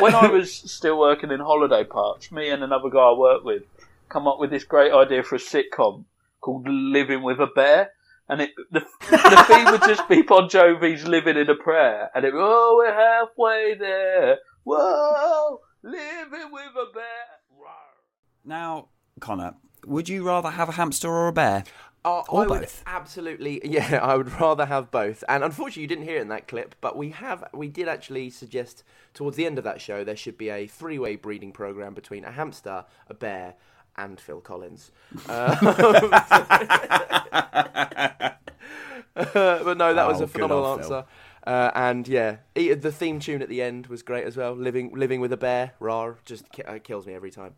When I was still working in holiday parks, me and another guy I worked with come up with this great idea for a sitcom called Living with a Bear. And it, the, the theme would just be Bon Jovi's Living in a Prayer. And it, oh, we're halfway there. Whoa, living with a bear. Now, Connor, would you rather have a hamster or a bear? Uh, Or I would both. absolutely, yeah. I would rather have both. And unfortunately, you didn't hear it in that clip, but we have, we did actually suggest towards the end of that show there should be a three-way breeding program between a hamster, a bear, and Phil Collins. Uh, but no, that was Oh, a phenomenal old answer. Uh, and yeah, the theme tune at the end was great as well. Living, living with a bear, rar, just uh, kills me every time.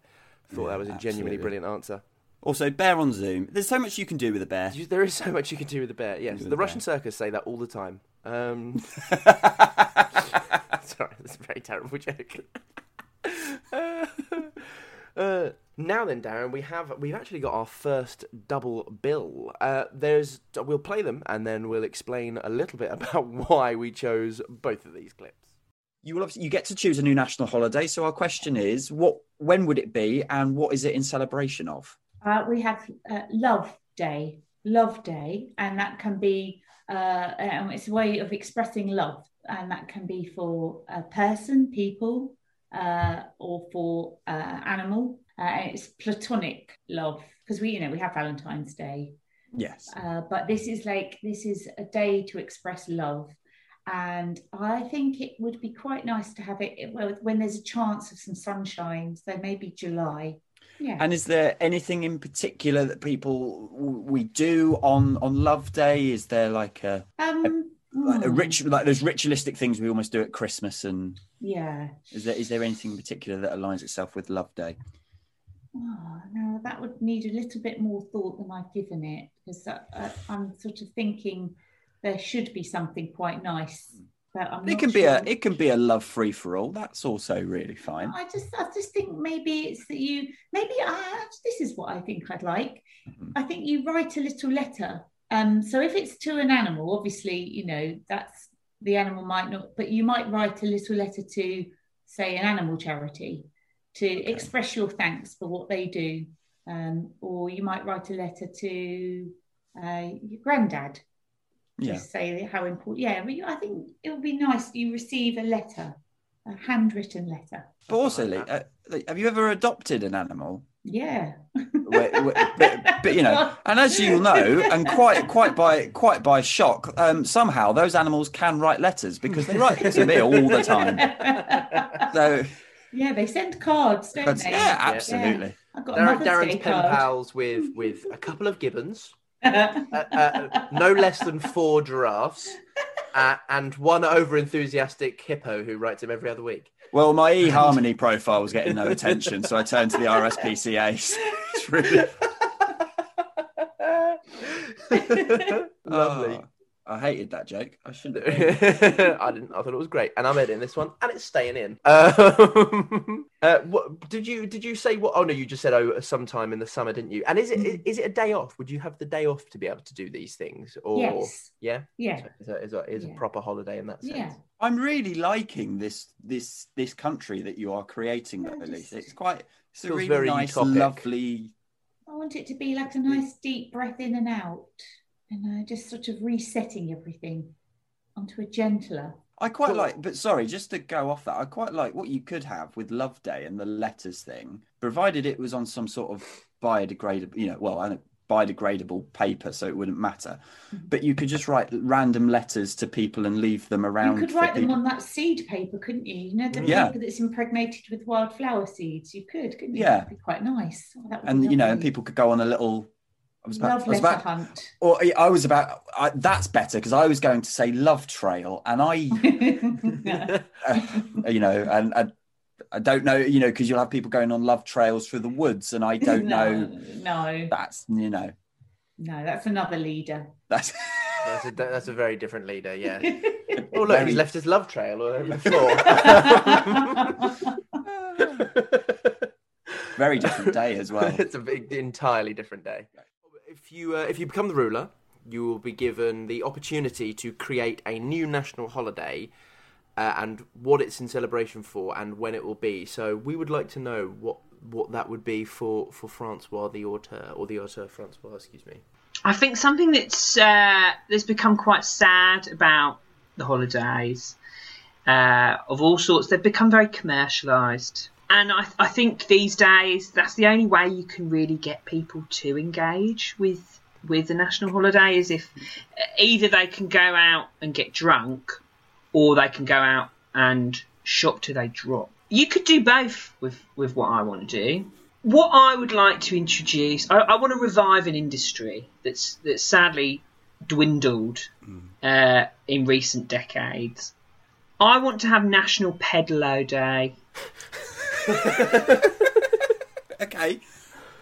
Thought Yeah, that was a genuinely brilliant answer. Also, bear on Zoom. There's so much you can do with a bear. You- There is so much you can do with a bear. Yes, With the a Russian bear. circus say that all the time. Um, sorry, that's a very terrible joke. uh, now then, Darren, we have we've actually got our first double bill. Uh, there's we'll play them and then we'll explain a little bit about why we chose both of these clips. You will obviously, you get to choose a new national holiday. So our question is, what when would it be, and what is it in celebration of? Uh, we have uh, Love Day, Love Day, and that can be uh, um, it's a way of expressing love, and that can be for a person, people, uh, or for uh, animal. Uh, it's platonic love because we, you know, we have Valentine's Day, Yes. uh, but this is like this is a day to express love, and I think it would be quite nice to have it well, when there's a chance of some sunshine. So maybe July. Yeah. And is there anything in particular that people we do on on Love Day? Is there like a um, like a hmm, rich like those ritualistic things we almost do at Christmas? And Yeah. is there is there anything in particular that aligns itself with Love Day? Oh, no, that would need a little bit more thought than I've given it because uh, uh, I'm sort of thinking there should be something quite nice. But I'm It can be a it can be a love free for all. That's also really fine. I just, I just think maybe it's that you, maybe I, this is what I think I'd like. Mhm. I think you write a little letter. Um, so if it's to an animal, obviously, you know, that's the animal might not, but you might write a little letter to, say, an animal charity to express your thanks for what they do. Um, or you might write a letter to uh, your granddad Yeah. to say how important. Yeah, but you- I think it would be nice you receive a letter, a handwritten letter. But also, Lee, uh, have you ever adopted an animal? Yeah. Where- where- but, but you know, and as you'll know, and quite quite by quite by shock, um, somehow those animals can write letters because they write to me all the time. So yeah, they send cards, don't But, they? yeah, absolutely. I've got Darren, Darren's pen card. pals with with a couple of gibbons, uh, uh, no less than four giraffes, uh, and one over enthusiastic hippo who writes him every other week. Well, my eHarmony profile was getting no attention, so I turned to the RSPCA. It's really Lovely. Oh, I hated that joke. I shouldn't. have. I didn't. I thought it was great, and I'm editing this one, and it's staying in. Um, uh, what did you did you say? What? Oh no, you just said oh sometime in the summer, didn't you? And is it Mm. is it a day off? Would you have the day off to be able to do these things? Or Yes. yeah, Yeah. is a, is a, is a Yeah. proper holiday in that sense. Yeah. I'm really liking this this this country that you are creating, Yeah, though, Elise. just- It's quite it's a really very nice, utopic. lovely. I want it to be like a nice deep breath in and out, and uh, just sort of resetting everything onto a gentler. I quite Cool. like, but sorry, just to go off that, I quite like what you could have with Love Day and the letters thing, provided it was on some sort of biodegradable, you know, well, I don't- biodegradable paper, so it wouldn't matter. Mm-hmm. But you could just write random letters to people and leave them around. You could write them on that seed paper, couldn't you? You know the Yeah. paper that's impregnated with wildflower seeds. You could, couldn't you? Yeah. That'd be quite nice. Oh, and you know, and people could go on a little. I was about. love I was about hunt. or I was about. I, that's better because I was going to say love trail, and I, uh, you know, and I, I don't know, you know, because you'll have people going on love trails through the woods, and I don't no, know. No, That's you know, no, that's another leader. that's. That's a, that's a very different leader. Yeah. Oh look, he's left his love trail on the floor. Very different day as well. it's a big, entirely different day. If you uh, if you become the ruler, you will be given the opportunity to create a new national holiday, uh, and what it's in celebration for, and when it will be. So we would like to know what what that would be for for Francois the auteur or the auteur Francois, excuse me. I think something that's uh, that's become quite sad about the holidays uh, of all sorts. They've become very commercialised, and I, I think these days that's the only way you can really get people to engage with with the national holiday is if either they can go out and get drunk, or they can go out and shop till they drop. You could do both with with what I want to do what I would like to introduce, I, I want to revive an industry that's that's sadly dwindled uh, in recent decades. I want to have National Pedalo Day. Okay.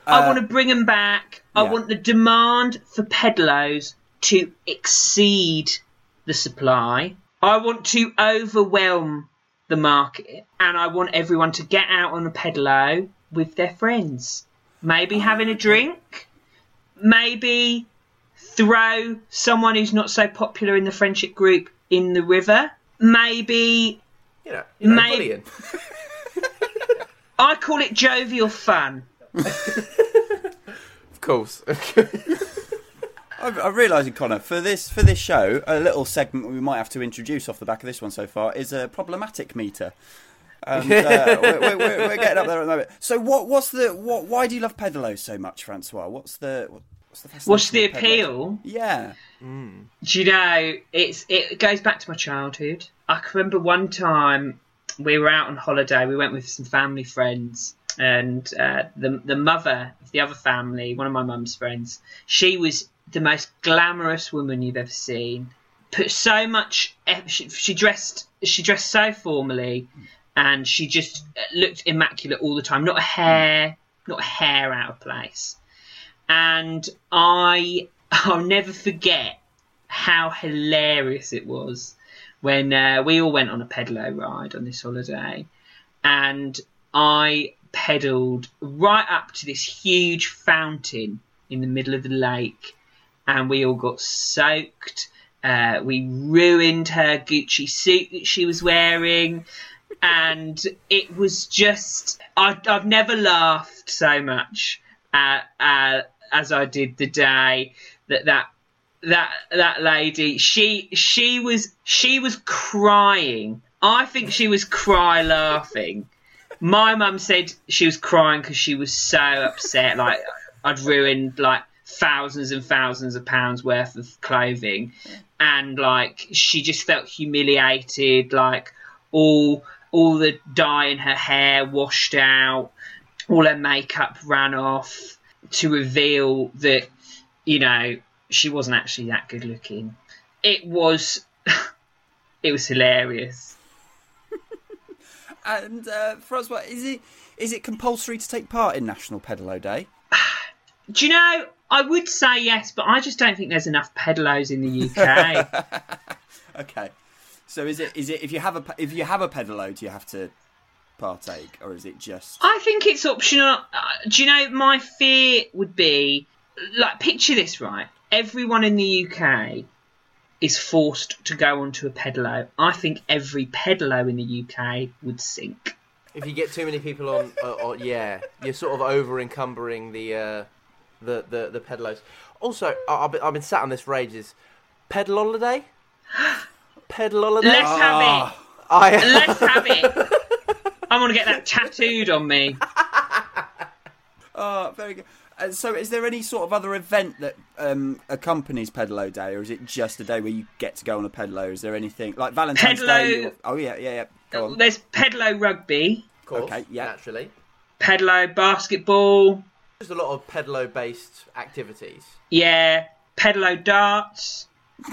I Uh, want to bring them back. I want the demand for pedalos to exceed the supply. I want to overwhelm the market, and I want everyone to get out on a pedalo with their friends. Maybe having a drink. Maybe throw someone who's not so popular in the friendship group in the river. Maybe You know, you know Mate. bullying. I call it jovial fun. Of course. I'm, I'm realising, Connor, for this for this show, a little segment we might have to introduce off the back of this one so far is a problematic meter. And uh, we're, we're, we're we're getting up there at the moment. So, what what's the what? Why do you love pedalos so much, Francois? What's the what's the What's the of pedalos? appeal? Yeah, Do you know it's it goes back to my childhood. I can remember one time we were out on holiday. We went with some family friends, and uh, the the mother of the other family, one of my mum's friends, she was the most glamorous woman you've ever seen. Put so much. She, she dressed. She dressed so formally, and she just looked immaculate all the time. Not a hair, not a hair out of place. And I, I'll never forget how hilarious it was when uh, we all went on a pedalo ride on this holiday, and I pedalled right up to this huge fountain in the middle of the lake, and we all got soaked. Uh, we ruined her Gucci suit that she was wearing, and it was just I, I've never laughed so much uh, uh, as I did the day that that that that lady she she was she was crying. I think she was cry laughing. My mum said she was crying because she was so upset like i'd ruined like thousands and thousands of pounds worth of clothing. And like she just felt humiliated like all all the dye in her hair washed out all her makeup ran off to reveal that you know she wasn't actually that good looking. It was, it was hilarious. And uh, Francois, is it is it compulsory to take part in National Pedalo Day? Do you know? I would say yes, but I just don't think there's enough pedalos in the UK. Okay. So is it is it if you have a if you have a pedalo, do you have to partake, or is it just? I think it's optional. Uh, do you know? My fear would be like picture this right. Everyone in the UK is forced to go onto a pedalo. I think every pedalo in the UK would sink. If you get too many people on, uh, or, yeah, you're sort of over encumbering the, uh, the the the pedalos. Also, I- I've been, I've been sat on this for ages. Pedal holiday, pedal holiday. Let's have it. I, Let's have it. I want to get that tattooed on me. Oh, very good. Uh, so, is there any sort of other event that um, accompanies Pedalo Day, or is it just a day where you get to go on a pedalo? Is there anything like Valentine's Pedalo- Day? or- Oh yeah, yeah, yeah. Go on. There's pedalo rugby, Of course, Okay, yeah. naturally. pedalo basketball, There's a lot of pedalo-based activities. yeah, pedalo darts.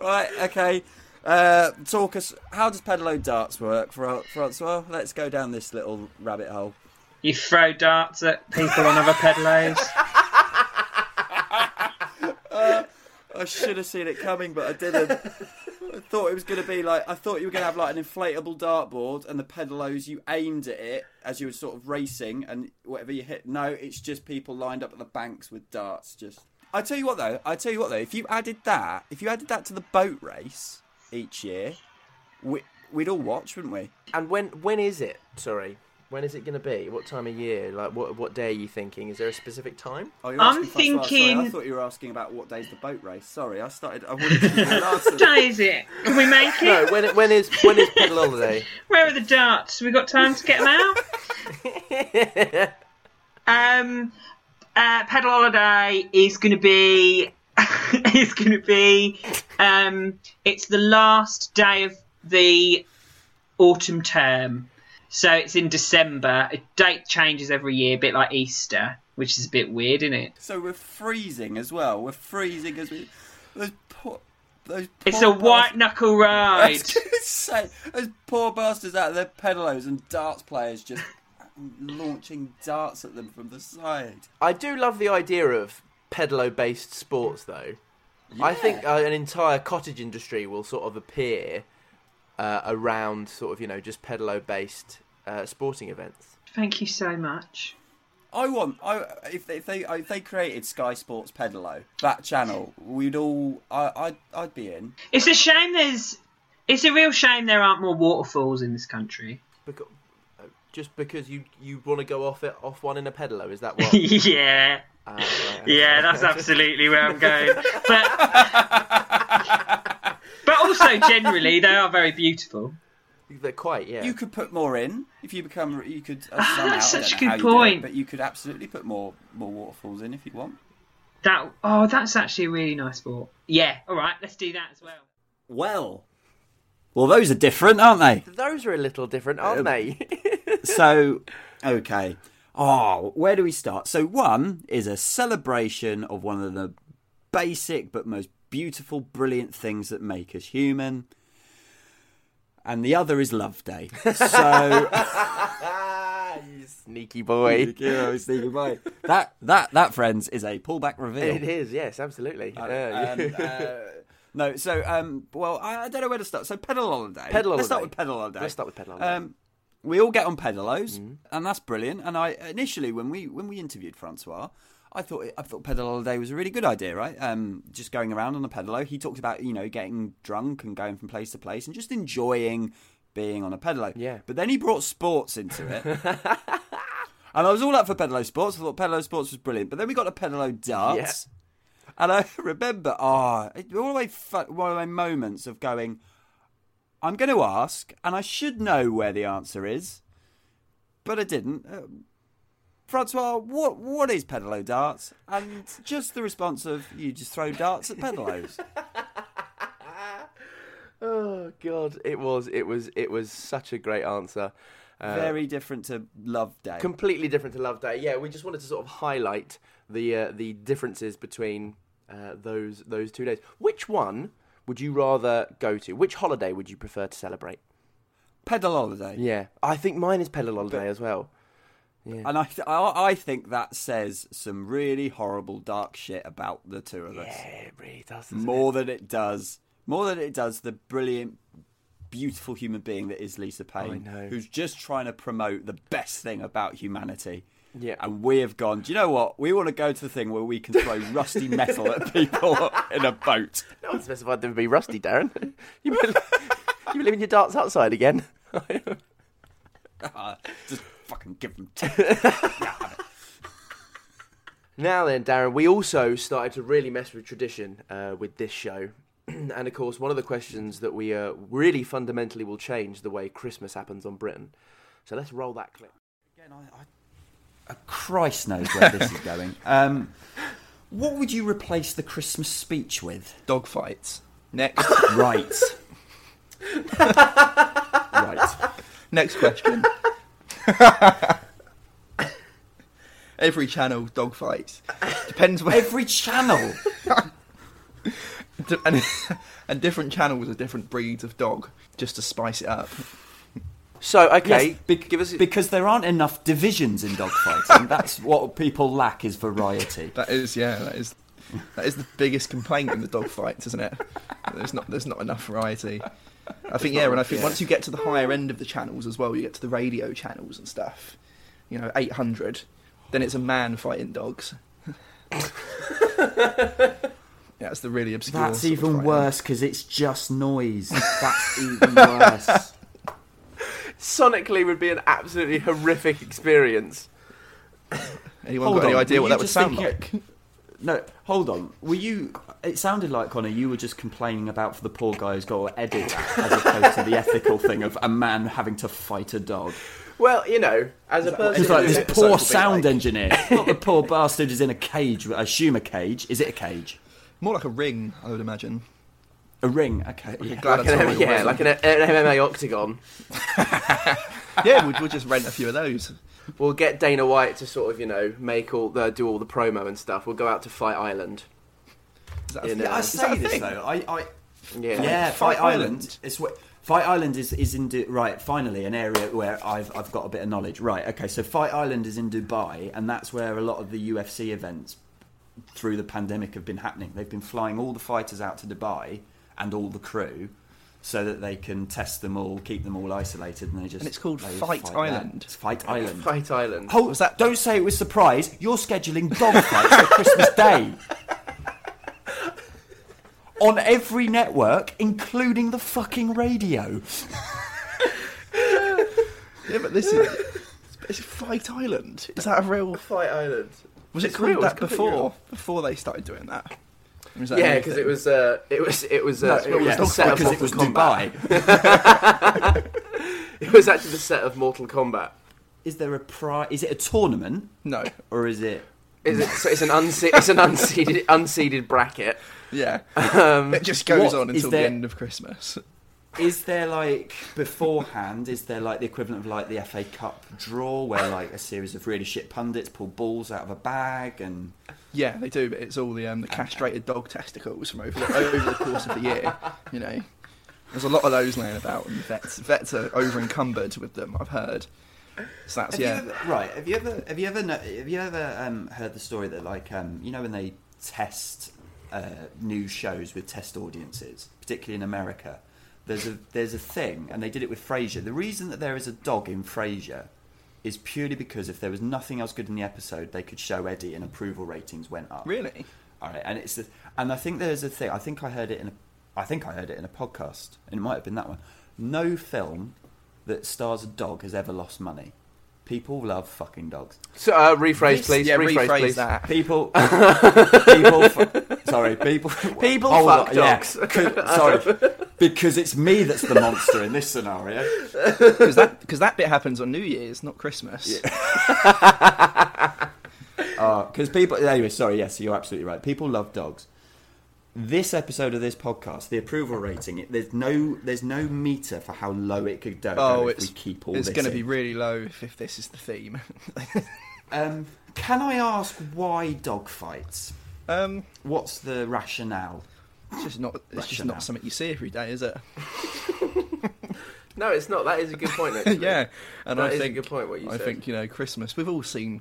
Right. Okay. Uh, talk us. How does Pedalo darts work, Fra- Francois? Let's go down this little rabbit hole. You throw darts at people on other pedalos. I should have seen it coming, but I didn't. I thought it was going to be like I thought you were going to have like an inflatable dartboard and the pedalos you aimed at it as you were sort of racing and whatever you hit. No, it's just people lined up at the banks with darts. Just I tell you what though, I tell you what though, if you added that, if you added that to the boat race each year, we, we'd all watch, wouldn't we? And when when is it? Sorry, when is it going to be? What time of year? Like what what day are you thinking? Is there a specific time? Oh, you're I'm asking Francois, sorry, I thought you were asking about what day's the boat race. Sorry, I started. I wanted to give you an answer. What day is it? Can we make it? No, when when is when is pedal holiday? Where are the darts? We got time to get them out? um, uh, pedal holiday is going to be is going to be um, it's the last day of the autumn term, so it's in December. A date changes every year, a bit like Easter, which is a bit weird, isn't it? So we're freezing as well. We're freezing as we. Those poor. Those It's poor a white bastards- knuckle I ride. was going to say those poor bastards out there, pedalos and darts players, just launching darts at them from the side. I do love the idea of pedalo-based sports, though. I think uh, an entire cottage industry will sort of appear uh, around sort of you know just pedalo-based uh, sporting events. Thank you so much. I want. I if they if they, if they created Sky Sports Pedalo that channel, we'd all. I I'd, I'd be in. It's a shame there's. It's a real shame there aren't more waterfalls in this country. Because, uh, just because you you want to go off it off one in a pedalo, is that what? yeah. Ah, right. Yeah, that's absolutely where I'm going. But but also generally they are very beautiful. They're quite yeah. You could put more in if you become. You could. Uh, somehow, that's I don't such a know how good you it, point. but you could absolutely put more more waterfalls in if you want. That oh, that's actually a really nice sport. Yeah, all right, let's do that as well. Well, well, those are different, aren't they? Those are a little different, aren't they? so, okay. Oh, where do we start? So, one is a celebration of one of the basic but most beautiful, brilliant things that make us human. And the other is Love Day. So, you sneaky boy. Yeah, sneaky boy. That, that, that, friends, is a pullback reveal. It is, yes, absolutely. Uh, and, uh, no, so um, well, I, I don't know where to start. So pedal holiday. Pedal Let's start with pedal holiday. Let's start with pedal holiday. Um, we all get on pedalos, Mm-hmm. and that's brilliant. And I initially, when we when we interviewed Francois, I thought I thought pedal holiday was a really good idea, right? Um, just going around on a pedalo. He talked about you know getting drunk and going from place to place and just enjoying being on a pedalo. Yeah. But then he brought sports into it. And I was all up for pedalo sports. I thought pedalo sports was brilliant. But then we got to pedalo darts. And I remember, ah, it one of my one of my moments of going. I'm going to ask, and I should know where the answer is, but I didn't. Francois, what what is pedalo darts? And just the response of you just throw darts at pedalos. Oh god, it was it was it was such a great answer. Uh, Very different to Love Day. completely different to Love Day. Yeah, we just wanted to sort of highlight the uh, the differences between uh, those those two days. Which one would you rather go to? Which holiday would you prefer to celebrate? Pedal holiday. Yeah, I think mine is Pedal Holiday as well. Yeah. And I, th- I, I think that says some really horrible, dark shit about the two of us. Yeah, it really does. More than it does, more than it does the brilliant, beautiful human being that is Lisa Payne, know. who's just trying to promote the best thing about humanity. Yeah. And we have gone. Do you know what? We want to go to the thing where we can throw rusty metal at people in a boat. No one specified there would be rusty, Darren. You been, you been leaving your darts outside again? Ah, just fucking give them. ten. Now then, Darren, we also started to really mess with tradition uh, with this show. and of course, one of the questions that we uh, really fundamentally will change the way Christmas happens on Britain. So let's roll that clip. Again, I, I, uh, Christ knows where this is going. Um, what would you replace the Christmas speech with? Dog fights. Next. Right. right. Next question. Every channel dog fights. Depends where. Every channel. and, and different channels are different breeds of dog, just to spice it up. So, okay, Yes, bec- give us. because there aren't enough divisions in dog dogfighting. That's what people lack is variety. That is, yeah, that is, that is the biggest complaint in the dog fights, isn't it? There's not, there's not enough variety. I think, yeah, and I think Yeah. once you get to the higher end of the channels as well, you get to the radio channels and stuff. You know, 800. Then it's a man fighting dogs. Yeah, that's the really obscure. That's sort even fighting. worse because it's just noise. That's even worse. Sonically would be an absolutely horrific experience. Anyone Hold got any idea what that would sound thinking- like? No, hold on. Were you? It sounded like Connor. You were just complaining about for the poor guy who's got to edit as opposed to the ethical thing of a man having to fight a dog. Well, you know, as a person. It's like this poor sound engineer. Not the poor bastard is in a cage. I assume a cage. Is it a cage? More like a ring, I would imagine. A ring. Okay. yeah. Like an, yeah, like an, an MMA octagon. yeah, we'll, we'll just rent a few of those. We'll get Dana White to sort of, you know, make all the do all the promo and stuff. We'll go out to Fight Island. Is that a In, thing? uh, I Is that say a this thing? though. I, I Yeah. yeah, Fight Fight, Island. Island. It's what Fight Island is is in Du- right. Finally, an area where I've I've got a bit of knowledge. Right. Okay. So Fight Island is in Dubai, and that's where a lot of the UFC events through the pandemic have been happening. They've been flying all the fighters out to Dubai and all the crew. So that they can test them all, keep them all isolated, and they just And it's called they Fight. Island. It's Fight Island. Fight Island. Hold, Was that- Don't say it was surprise. You're scheduling dog fights for Christmas Day. On every network, including the fucking radio. Yeah, but this is. It's Fight Island. Is that a real. Fight Island. Was it It's called real, that before? Before they started doing that? Or is that Yeah, because it was uh, it was it was uh, No, it was yeah, the set of because it was Mortal Kombat. Dubai. It was actually the set of Mortal Kombat. Is there a pri- Is it a tournament No. or is it? Is it? So it's an unse- it's an unseeded unseeded bracket. Yeah. Um, It just goes on until there- the end of Christmas. Is there like beforehand? Is there like the equivalent of like the FA Cup draw, where like a series of really shit pundits pull balls out of a bag and Yeah, they do, but it's all the um, the castrated dog testicles from over the, over the course of the year. You know, there's a lot of those laying about, and vets vets are over encumbered with them. I've heard. So that's Have yeah. you ever, right. Have you ever have you ever kno- have you ever um, heard the story that like um, you know when they test uh, news shows with test audiences, particularly in America, there's a there's a thing, and they did it with Frasier. The reason that there is a dog in Frasier is purely because if there was nothing else good in the episode, they could show Eddie and approval ratings went up. Really? All right, and it's the, and I think there's a thing. I think I heard it in a, I think I heard it in a podcast, and it might have been that one. No film that stars a dog has ever lost money. People love fucking dogs. so, uh, rephrase, This- please. yeah, rephrase, rephrase please. that. People, people, fu- sorry, people, People Hold fuck on, yeah. dogs. Co- sorry, because it's me that's the monster in this scenario. Because that because that bit happens on New Year's, not Christmas. Because people, anyway, sorry, yes, you're absolutely right. People love dogs. This episode of this podcast, the approval rating, it, there's no there's no meter for how low it could go, Oh, go if it's we keep all it's going to be really low if, if this is the theme. Um, can I ask why dogfights? Um, What's the rationale? it's just not it's just not something you see every day, is it? No, it's not. That is a good point. Actually. yeah, and That I is a good point, what you I said. think you know Christmas. We've all seen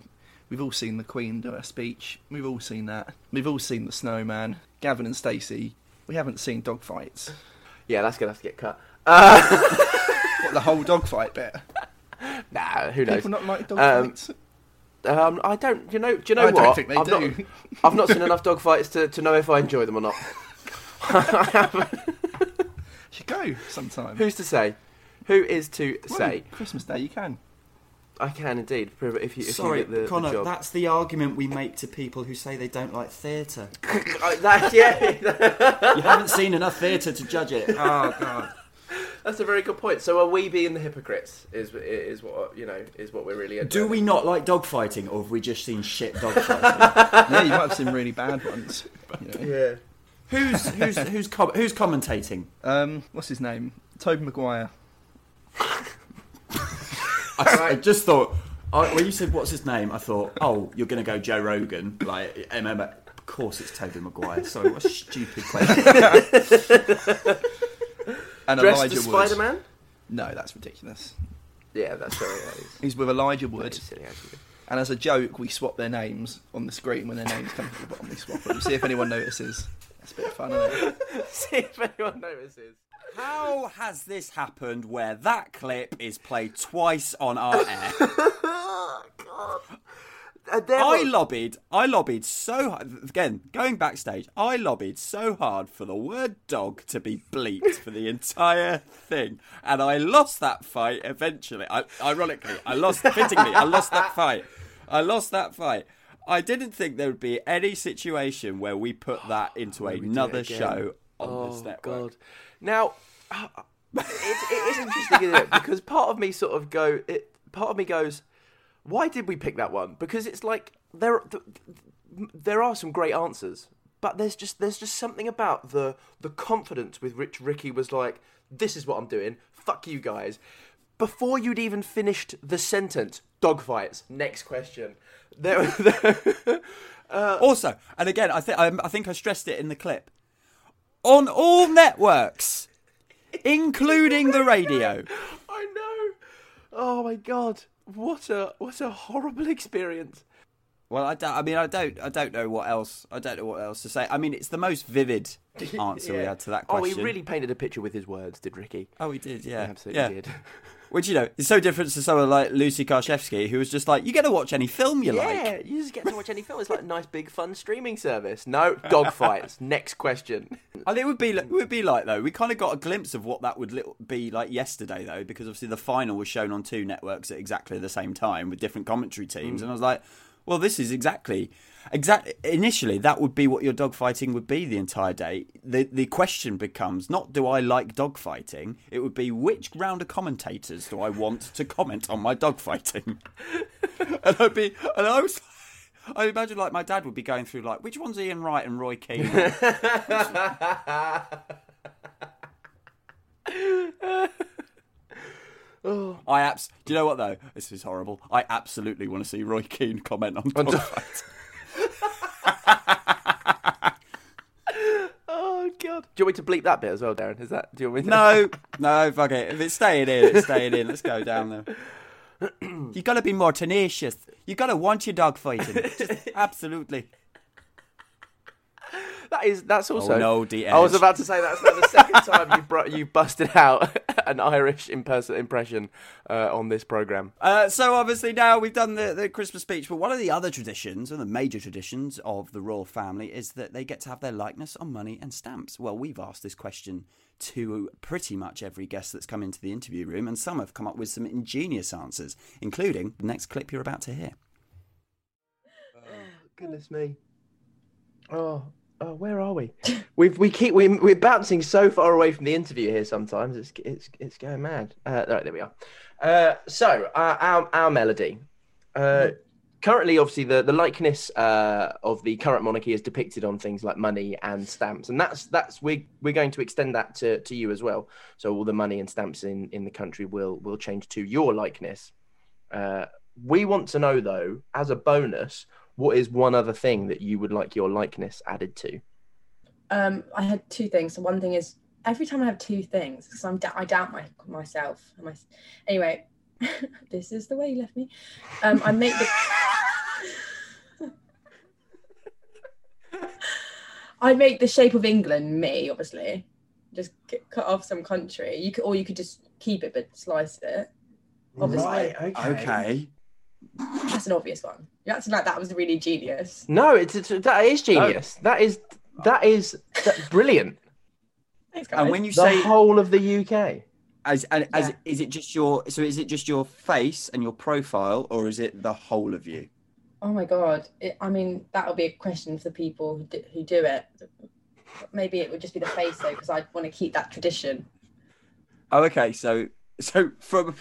we've all seen the Queen do a speech. We've all seen that. We've all seen the Snowman. Gavin and Stacey. We haven't seen dogfights. Yeah, that's gonna have to get cut. Uh, What the whole dogfight bit? nah, who knows? People not like Um, dogfights. Um, I don't. You know? Do you know I what? don't think they I've do. Not, I've not seen enough dogfights to, to know if I enjoy them or not. I haven't Should go sometime. Who's to say? Who is to Well, say? Christmas Day you can. I can indeed. If you if Sorry, you get the, Connor, the job. that's the argument we make to people who say they don't like theatre. That, yeah, you haven't seen enough theatre to judge it. Oh god. that's a very good point. So are we being the hypocrites? Is is what you know? Is what we're really. Do we not like dogfighting, or have we just seen shit dogfighting? yeah, you might have seen really bad ones. You know. Yeah. who's who's who's com- who's commentating? Um, what's his name? Tobey Maguire. I, I just thought I, when you said what's his name, I thought, oh, you're going to go Joe Rogan, like MMA. Of course, it's Tobey Maguire. Sorry, what a stupid question. And Dressed Elijah as Wood. Spider Man? No, that's ridiculous. Yeah, that's very. That is, He's with Elijah that Wood. is silly, actually. And as a joke, we swap their names on the screen when their names come to the bottom. We swap them. See if anyone notices. That's a bit of fun, isn't it? See if anyone notices. How has this happened where that clip is played twice on our air? Uh, I lobbied, I lobbied so hard. Again, going backstage, I lobbied so hard for the word dog to be bleeped for the entire thing. And I lost that fight eventually. I, ironically, I lost, fittingly, I lost that fight. I lost that fight. I didn't think there would be any situation where we put that into we do it another show on oh, this network. God. Now, it, it is interesting, isn't it? Because part of me sort of go, it, part of me goes, why did we pick that one? Because it's like there, th- there are some great answers, but there's just there's just something about the the confidence with which Ricky was like, "This is what I'm doing. Fuck you guys." Before you'd even finished the sentence, dogfights. Next question. There, there- Also, and again, I think I think I stressed it in the clip. On all networks, including the radio. I know. Oh my god, what a what a horrible experience. Well, I, don't, I mean, I don't, I don't know what else. I don't know what else to say. I mean, it's the most vivid answer we had to that question. Oh, he really painted a picture with his words, did Ricky? Oh, he did. Yeah, He absolutely yeah. did. Which you know is so different to someone like Lucy Karszewski, who was just like, "You get to watch any film you yeah, like." you just get to watch any film. It's like a nice big fun streaming service. No dogfights. Next question. And it would be, like- it would be like though. We kind of got a glimpse of what that would be like yesterday, though, because obviously the final was shown on two networks at exactly the same time with different commentary teams, Mm. and I was like, "Well, this is exactly, exactly." Initially, that would be what your dogfighting would be the entire day. the The question becomes not, "Do I like dogfighting?" It would be, "Which round of commentators do I want to comment on my dogfighting?" and I'd be, and I was. I imagine like my dad would be going through like which one's Ian Wright and Roy Keane. I abs. Do you know what though? This is horrible. I absolutely want to see Roy Keane comment on dogfight. Oh god. Do you want me to bleep that bit as well, Darren? Is that? Do you want me to? no, no, fuck it. If it's staying in, it's staying in. Let's go down there. you got to be more tenacious. You got to want your dog fighting. Just absolutely. That is. That's also. Oh, no, DS. I was about to say that's now the second time you brought you busted out an Irish imperson- impression uh, on this program. Uh, so obviously now we've done the, the Christmas speech, but one of the other traditions, one of the major traditions of the royal family, is that they get to have their likeness on money and stamps. Well, we've asked this question to pretty much every guest that's come into the interview room, and some have come up with some ingenious answers, including the next clip you're about to hear. Goodness me. Oh, oh, where are we? We've we keep we we're bouncing so far away from the interview here. Sometimes it's it's it's going mad. Uh, right, there we are. Uh, so uh, our our melody. Uh, currently, obviously, the, the likeness uh, of the current monarchy is depicted on things like money and stamps, and that's that's we we're going to extend that to, to you as well. So all the money and stamps in, in the country will will change to your likeness. Uh, we want to know though, as a bonus, what is one other thing that you would like your likeness added to? Um, I had two things. So one thing is every time I have two things, because I'm I doubt my myself. My, anyway, this is the way you left me. Um, I make the. I make the shape of England me, obviously. Just c- cut off some country. You could, or you could just keep it but slice it. Obviously, Right, Okay. that's an obvious one. You acting like that was really genius. No, it's, it's that is genius. That is that is that, brilliant. Thanks, And when you The say whole of the UK. as and as Yeah. is it just your so is it just your face and your profile or is it the whole of you? Oh my god! It, I mean, that'll be a question for the people who do, who do it. Maybe it would just be the face though, because I want to keep that tradition. Oh, okay. So so from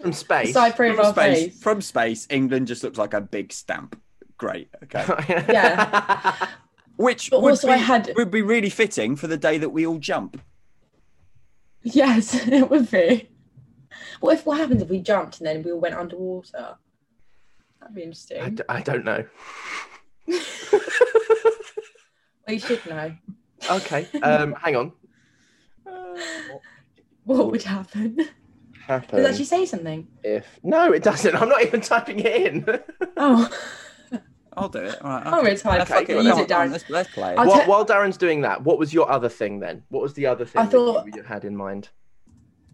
From space. Side from profile space face. from space, England just looks like a big stamp. Great. Okay. Yeah. Which But would also be, I had- would be really fitting for the day that we all jump. Yes, it would be. What if what happens if we jumped and then we all went underwater? That'd be interesting. I, d- I don't know. Well, you should know Okay. Um, hang on. what would happen. Does Happen it actually say something? if no, it doesn't. I'm not even typing it in. Oh, I'll do it. All right. Oh, it's fine. Let's, Okay, fuck use Come it, Darren. Let's, let's play. it. While, te- while Darren's doing that, what was your other thing then? What was the other thing I that thought- you, you had in mind?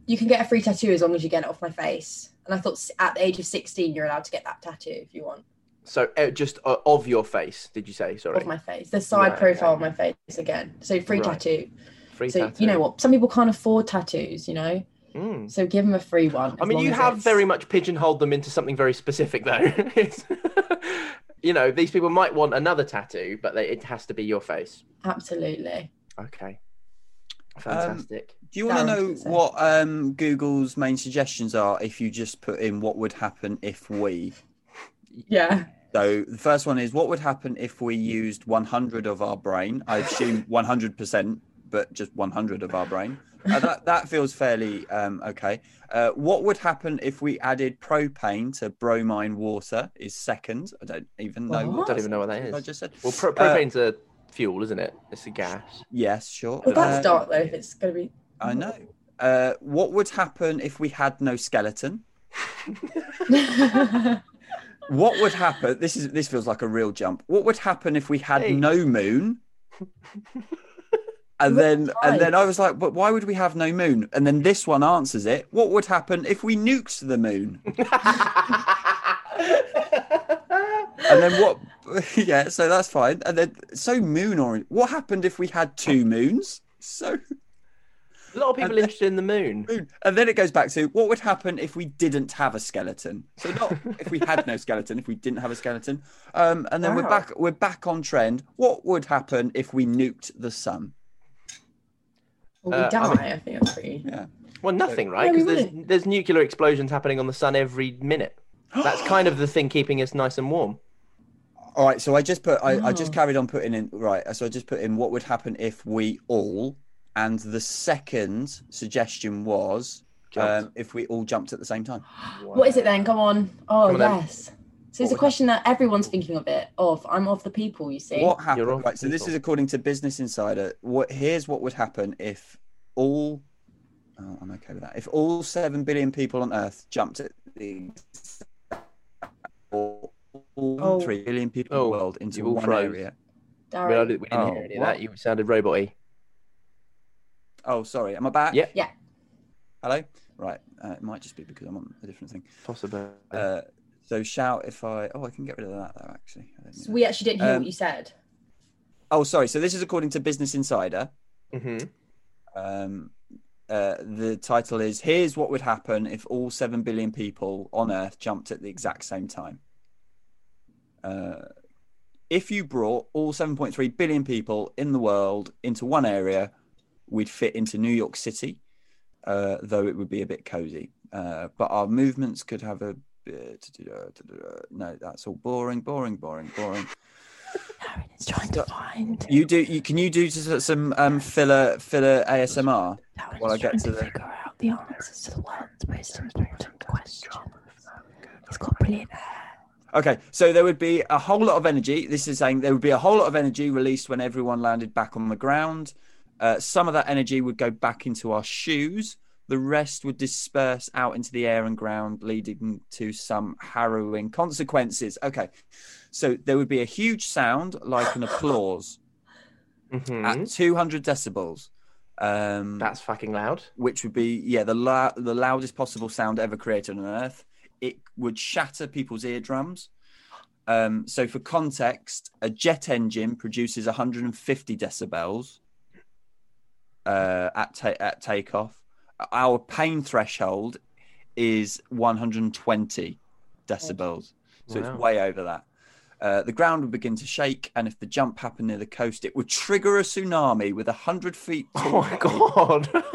you can get a free tattoo as long as you get it off my face. And I thought at the age of sixteen, you're allowed to get that tattoo if you want So uh, just uh, of your face, did you say? Sorry. of my face. The side Right, profile okay. of my face again. So free Right. tattoo. Free so tattoo. you know what? Some people can't afford tattoos. You know. Mm. So give them a free one. I mean, you have it's- very much pigeonholed them into something very specific, though. It's- you know, these people might want another tattoo, but they, it has to be your face. absolutely. Okay. Fantastic. Do you want to know what um, Google's main suggestions are if you just put in what would happen if we? Yeah. So the first one is what would happen if we used 100 of our brain? I assume 100%, but just 100 of our brain. Uh, that that feels fairly um, okay. Uh, what would happen if we added propane to bromine water? Is second. I don't even know. What? Don't even know what that I just said. Well, pro- Uh, propane's a fuel, isn't it? It's a gas. Yes, sure. Well, that's Uh, dark though. If it's gonna be. I know. Uh, what would happen if we had no skeleton? What would happen? This is this feels like a real jump. What would happen if we had Hey. no moon? And then and then I was like, but why would we have no moon? And then this one answers it. What would happen if we nuked the moon? And then what? Yeah, so that's fine. And then so moon or what happened if we had two moons? So A lot of people interested in the moon. moon. And then it goes back to what would happen if we didn't have a skeleton. So not if we had no skeleton, if we didn't have a skeleton. Um, and then we're back. We're back on trend. What would happen if we nuked the sun? Well, we Uh, die. I mean- I think that's pretty. Yeah. Well, nothing, right? No, we Because there's, there's nuclear explosions happening on the sun every minute. That's kind of the thing keeping us nice and warm. All right. So I just put. I, I just Oh. carried on putting in. Right. So I just put in what would happen if we all. And the second suggestion was um, if we all jumped at the same time. What is it then? Come on. Oh Come on then. Yes. So it's a question that everyone's thinking of it. Of I'm of the people. You see. What You're happened? Right. So this is according to Business Insider. What here's what would happen if all. Oh, I'm okay with that. If all seven billion people on Earth jumped at the or all Oh. three billion people Oh, in the world into all one froze. area. We, Darren. didn't- we didn't Oh, hear any of what? that. You sounded robot-y. Oh, sorry. Am I back? Yeah. Yeah. Hello. Right. Uh, it might just be because I'm on a different thing. Possibly. Uh, so shout if I. Oh, I can get rid of that though. Actually. I don't So we actually didn't hear Um, what you said. Oh, sorry. So this is according to Business Insider. hmm Um, uh, the title is Here's What Would Happen If All 7 Billion People on Earth Jumped at the Exact Same Time. Uh, if you brought all 7.3 billion people in the world into one area, we'd fit into New York City, uh, though it would be a bit cozy. Uh, but our movements could have a No, that's all boring, boring, boring, boring. It's trying to find. You do. You can you do just some um filler filler ASMR while I get to the. figure out the answers to the world's most important question. He's got brilliant hair. Okay, so there would be a whole lot of energy. This is saying there would be a whole lot of energy released when everyone landed back on the ground. Uh, some of that energy would go back into our shoes. The rest would disperse out into the air and ground, leading to some harrowing consequences. Okay, so there would be a huge sound like an applause at 200 decibels. Um, That's fucking loud. Which would be yeah the la- the loudest possible sound ever created on Earth. It would shatter people's eardrums. Um, so for context, a jet engine produces 150 decibels uh, at ta- at takeoff. Our pain threshold is 120 decibels, so Wow. it's way over that. Uh, the ground would begin to shake, and if the jump happened near the coast, it would trigger a tsunami with 100 feet tall. Oh my god!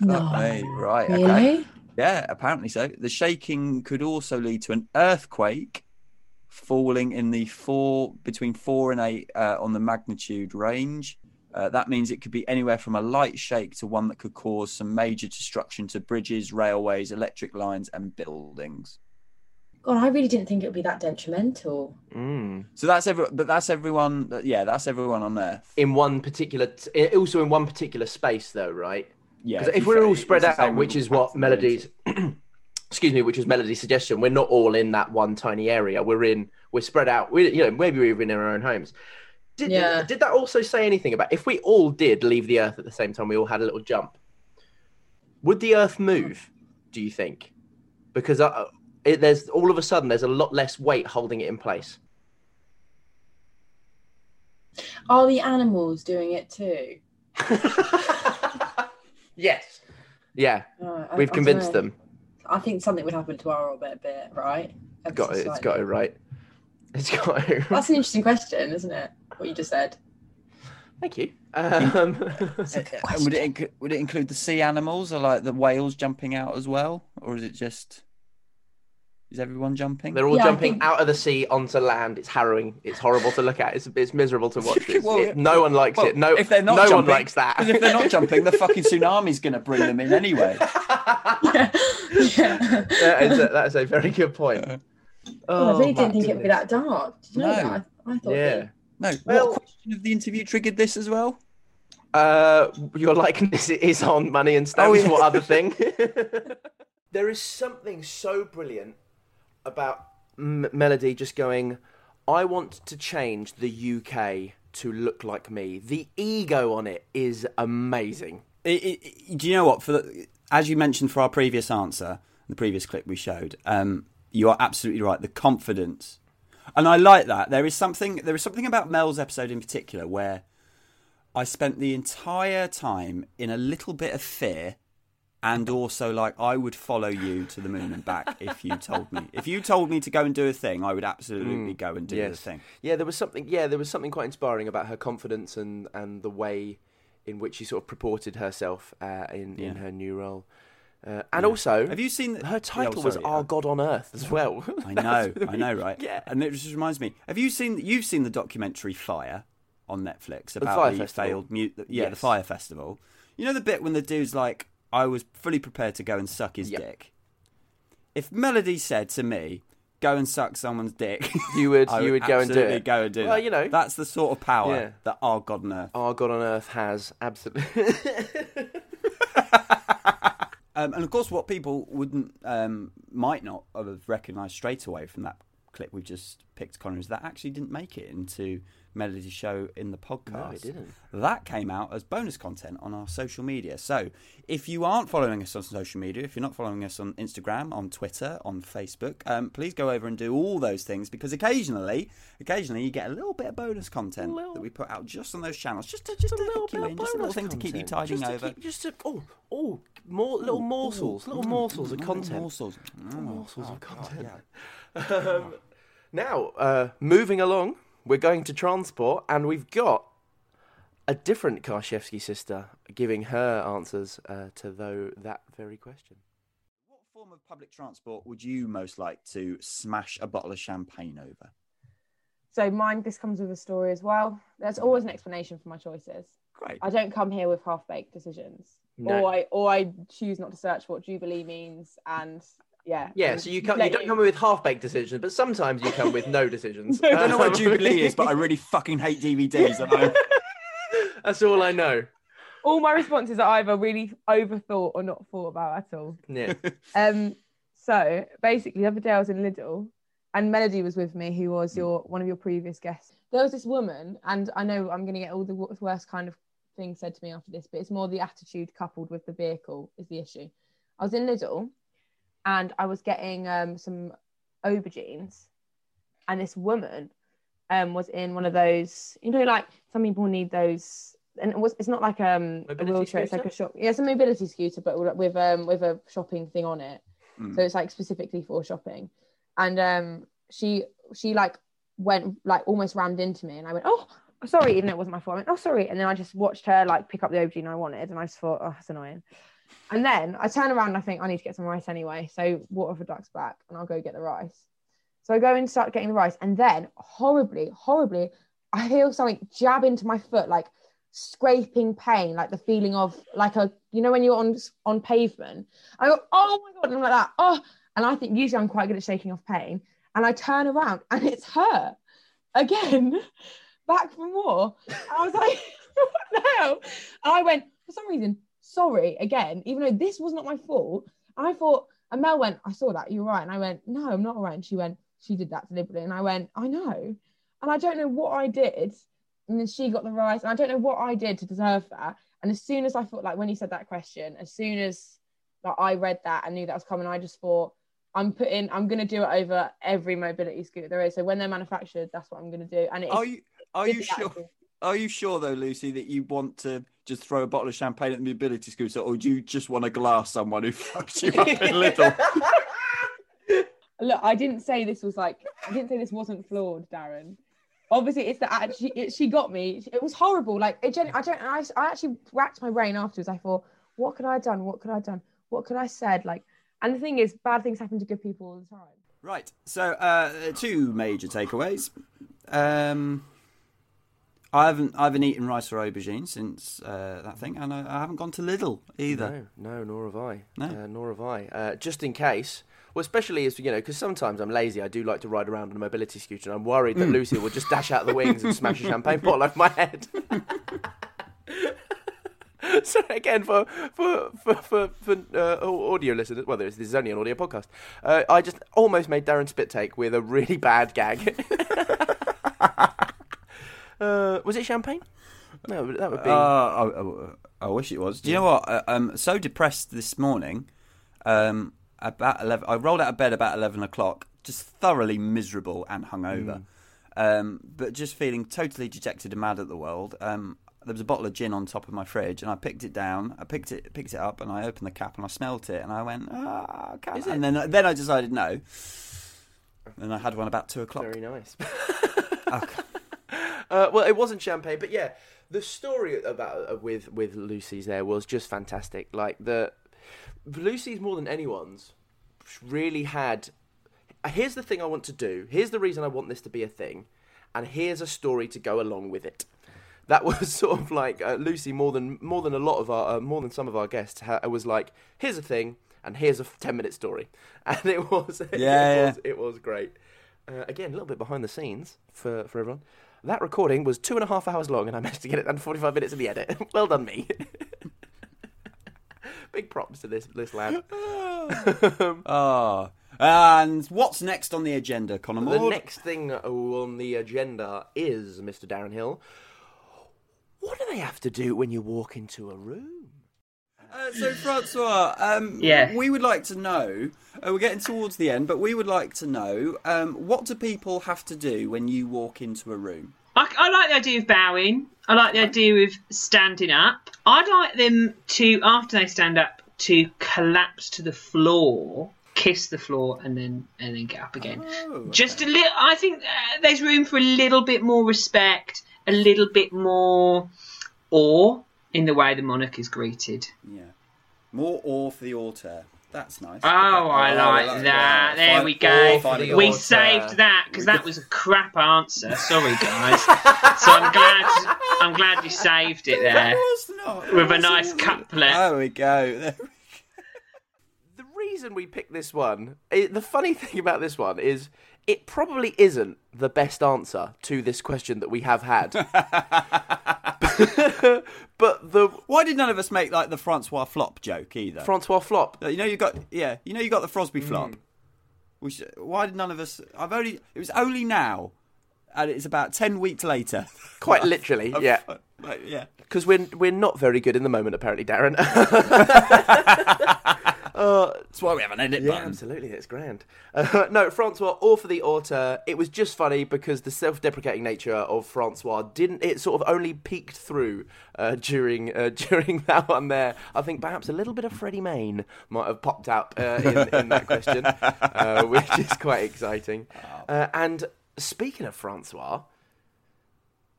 No. right. Okay. Yeah, apparently so. The shaking could also lead to an earthquake falling in the four between four and eight uh, on the magnitude range. Uh, that means it could be anywhere from a light shake to one that could cause some major destruction to bridges, railways, electric lines, and buildings. God, I really didn't think it would be that detrimental. Mm. So that's every, but that's everyone. Yeah, that's everyone on Earth. In one particular, t- also in one particular space, though, right? Yeah. if if we're all spread out, which is what compatibility. Melody's, excuse me, which was Melody's suggestion, we're not all in that one tiny area. We're in, we're spread out. We, you know, maybe we're even in our own homes. Did, Yeah. did that also say anything about if we all did leave the Earth at the same time? We all had a little jump. Would the Earth move? Do you think? Because uh, it, there's all of a sudden there's a lot less weight holding it in place. Are the animals doing it too? Yes. Yeah, Oh, I- we've I convinced them. I think something would happen to our orbit a bit, right? Got so it's got it right. It's got it. That's an interesting question, isn't it? What you just said. Thank you. Um, And would it inc- would it include the sea animals or like the whales jumping out as well, or is it just is everyone jumping? They're all Yeah, jumping think- out of the sea onto land. It's harrowing. It's horrible to look at. It's it's miserable to watch. It's- Well, it- no one likes Well, it. No, if they're not no one jumping, likes that. 'cause if they're not jumping, the fucking tsunami's going to bring them in anyway. yeah. that, is a, that is a very good point. Oh, I really didn't my think it would be that dark. Did you know No. that? I, I thought Yeah. it. No, Well- what question of the interview triggered this as well? Uh, your likeness is on money and stamps. Oh, yeah. What other thing? there is something so brilliant about M- Melody just going. I want to change the UK to look like me. The ego on it is amazing. It, it, it- do you know what? For the, as you mentioned for our previous answer, the previous clip we showed, um, you are absolutely right. The confidence, and I like that. There is something. There is something about Mel's episode in particular where I spent the entire time in a little bit of fear, and also like I would follow you to the moon and back if you told me. If you told me to go and do a thing, I would absolutely go and do the thing. Yeah, there was something. Yeah, there was something quite inspiring about her confidence and and the way in which she sort of purported herself uh, in in her new role. Uh, and also, Have you seen her title oh, was "Our uh, God on Earth" as well. I know, I know, right? Yeah. And it just reminds me. Have you seen? You've seen the documentary Fyre on Netflix about Fyre the failed mute. Yeah, the Fyre Festival. You know the bit when the dude's like, "I was fully prepared to go and suck his Yep. dick." If Melody said to me, "Go and suck someone's dick," You would- you would go and do it. Go and do Well, that. you know. that's the sort of power Yeah. that our God on Earth. Our God on Earth has absolutely. Um, and of course, what people wouldn't, um, might not have recognised straight away from that clip we've just picked, Connor, is that actually didn't make it into Melody's show in the podcast. No, it didn't. That came out as bonus content on our social media. So if you aren't following us on social media, if you're not following us on Instagram, on Twitter, on Facebook, um, please go over and do all those things because occasionally, occasionally you get a little bit of bonus content that we put out just on those channels, just to just, to hook you in, just a little thing to keep you tiding just over. keep- just to, oh, oh, more little morsels, little morsels of content. Morsels. Little morsels Oh, of God, content. yeah. Um, now, uh, moving along, we're going to transport, and we've got a different Karshevsky sister giving her answers uh, to though that very question. What form of public transport would you most like to smash a bottle of champagne over? So mine, this comes with a story as well. There's always an explanation for my choices. Great. I don't come here with half-baked decisions, No. or I or I choose not to search what Jubilee means, and yeah. Yeah, so you, come, you don't come with half-baked decisions, but sometimes you come with no decisions. I don't know what Jubilee is, but I really fucking hate DVDs. and I'm- That's all I know. All my responses are either really overthought or not thought about at all. Yeah. Um, so basically, the other day I was in Lidl, and Melody was with me, who was your one of your previous guests. There was this woman, and I know I'm going to get all the worst kind of things said to me after this, but it's more the attitude coupled with the vehicle is the issue. I was in Lidl, and I was getting um, some aubergines, and this woman um, was in one of those, you know, like some people need those. And it was, it's not like um, a Mobility wheelchair; it's like a shop. Yeah, it's a mobility scooter, but with um, with a shopping thing on it Mm. so it's like specifically for shopping and um she she like went like almost rammed into me and i went oh sorry even though it wasn't my fault i went oh sorry and then i just watched her like pick up the aubergine i wanted and i just thought oh that's annoying and then i turn around and i think i need to get some rice anyway. So water for ducks back and i'll go get the rice. So i go and start getting the rice and then horribly horribly i feel something jab into my foot like scraping pain like the feeling of like a you know when you're on on pavement i go oh my god and i'm like that oh and i think usually i'm quite good at shaking off pain. And i turn around and it's her again back for more. I was like what the hell? And i went for some reason sorry again even though this was not my fault and i thought and mel went i saw that you're right. And i went no i'm not all right. And she went she did that deliberately. And i went i know. And i don't know what i did and then she got the rice and i don't know what i did to deserve that. And as soon as i thought like when you said that question as soon as like, i read that and knew that was coming i just thought i'm putting i'm going to do it over every mobility scooter there is. So when they're manufactured that's what i'm going to do. And it's Are you are you sure? actually- Are you sure though, Lucy, that you want to just throw a bottle of champagne at the mobility scooter, or do you just want to glass someone who fucks you up in Lidl? Look, I didn't say this was like I didn't say this wasn't flawed, Darren. Obviously, it's that actually it, she got me. It was horrible. Like it, I don't. I, I actually racked my brain afterwards. I thought, what could I have done? What could I have done? What could I have said? Like, and the thing is, bad things happen to good people all the time. Right. So, uh, two major takeaways. Um, I haven't I haven't eaten rice or aubergine since uh, that thing, and I, I haven't gone to Lidl either. No, no, nor have I. No? Uh, nor have I. Uh, just in case. Well, especially as you know, because sometimes I'm lazy. I do like to ride around on a mobility scooter, and I'm worried that Mm. Lucy will just dash out the wings and smash a champagne bottle over my head. so again, for for for for, for uh, audio listeners, well, this this is only an audio podcast. Uh, I just almost made Darren spit take with a really bad gag. uh, was it champagne? No, that would be. Uh, I, I- I wish it was. Do you know what? Uh, I'm so depressed this morning. Um, about eleven, I rolled out of bed about eleven o'clock, just thoroughly miserable and hungover, um, but just feeling totally dejected and mad at the world. Um, there was a bottle of gin on top of my fridge, and I picked it down. I picked it, picked it up, and I opened the cap and I smelt it, and I went, ah, I can't. Is it- and then then I decided no. And I had one about two o'clock. Very nice. Okay. Uh, well, it wasn't champagne, but yeah, the story about uh, with with Lucy's there was just fantastic. Like the Lucy's more than anyone's really had. Here's the thing I want to do. Here's the reason I want this to be a thing, and here's a story to go along with it. That was sort of like uh, Lucy more than more than a lot of our uh, more than some of our guests ha- was like here's a thing and here's a ten minute story, and it was it Yeah, was, it was great. Uh, again, a little bit behind the scenes for, for everyone. That recording was two and a half hours long, and I managed to get it done 45 minutes in the edit. well done, me. Big props to this this lad. Ah, and what's next on the agenda, Conor the next thing on the agenda is Mr. Darren Hill. What do they have to do when you walk into a room? Uh, so, Francois, um, Yeah. we would like to know. Uh, we're getting towards the end, but we would like to know um, what do people have to do when you walk into a room? I, I like the idea of bowing. I like the idea of standing up. I'd like them to, after they stand up, to collapse to the floor, kiss the floor, and then and then get up again. Oh, Just a little. I think uh, there's room for a little bit more respect, a little bit more awe in the way the monarch is greeted. Yeah, more awe for the altar. That's nice. Oh, I Oh, like that's- that. There fine. we go. All We order. saved that because that was a crap answer. Sorry, guys. so I'm glad. I'm glad you saved it there with a nice couplet. There we go. the reason we picked this one, i the funny thing about this one is it probably isn't the best answer to this question that we have had. but the why did none of us make like the Francois flop joke either? Francois flop. You know you got yeah. You know you got the Fosbury Mm. flop. Which why did none of us? I've only it was only now, and it's about ten weeks later. Quite literally, I've- yeah. like, yeah. Because we're we're not very good in the moment, apparently, Darren. uh, That's why we have an edit yeah, button. absolutely, It's grand. Uh, no, Francois, all for the auteur. It was just funny because the self-deprecating nature of Francois didn't. It sort of only peeked through uh, during uh, during that one. There, I think perhaps a little bit of Freddie Main might have popped up uh, in, in that question, uh, which is quite exciting. Uh, and speaking of Francois.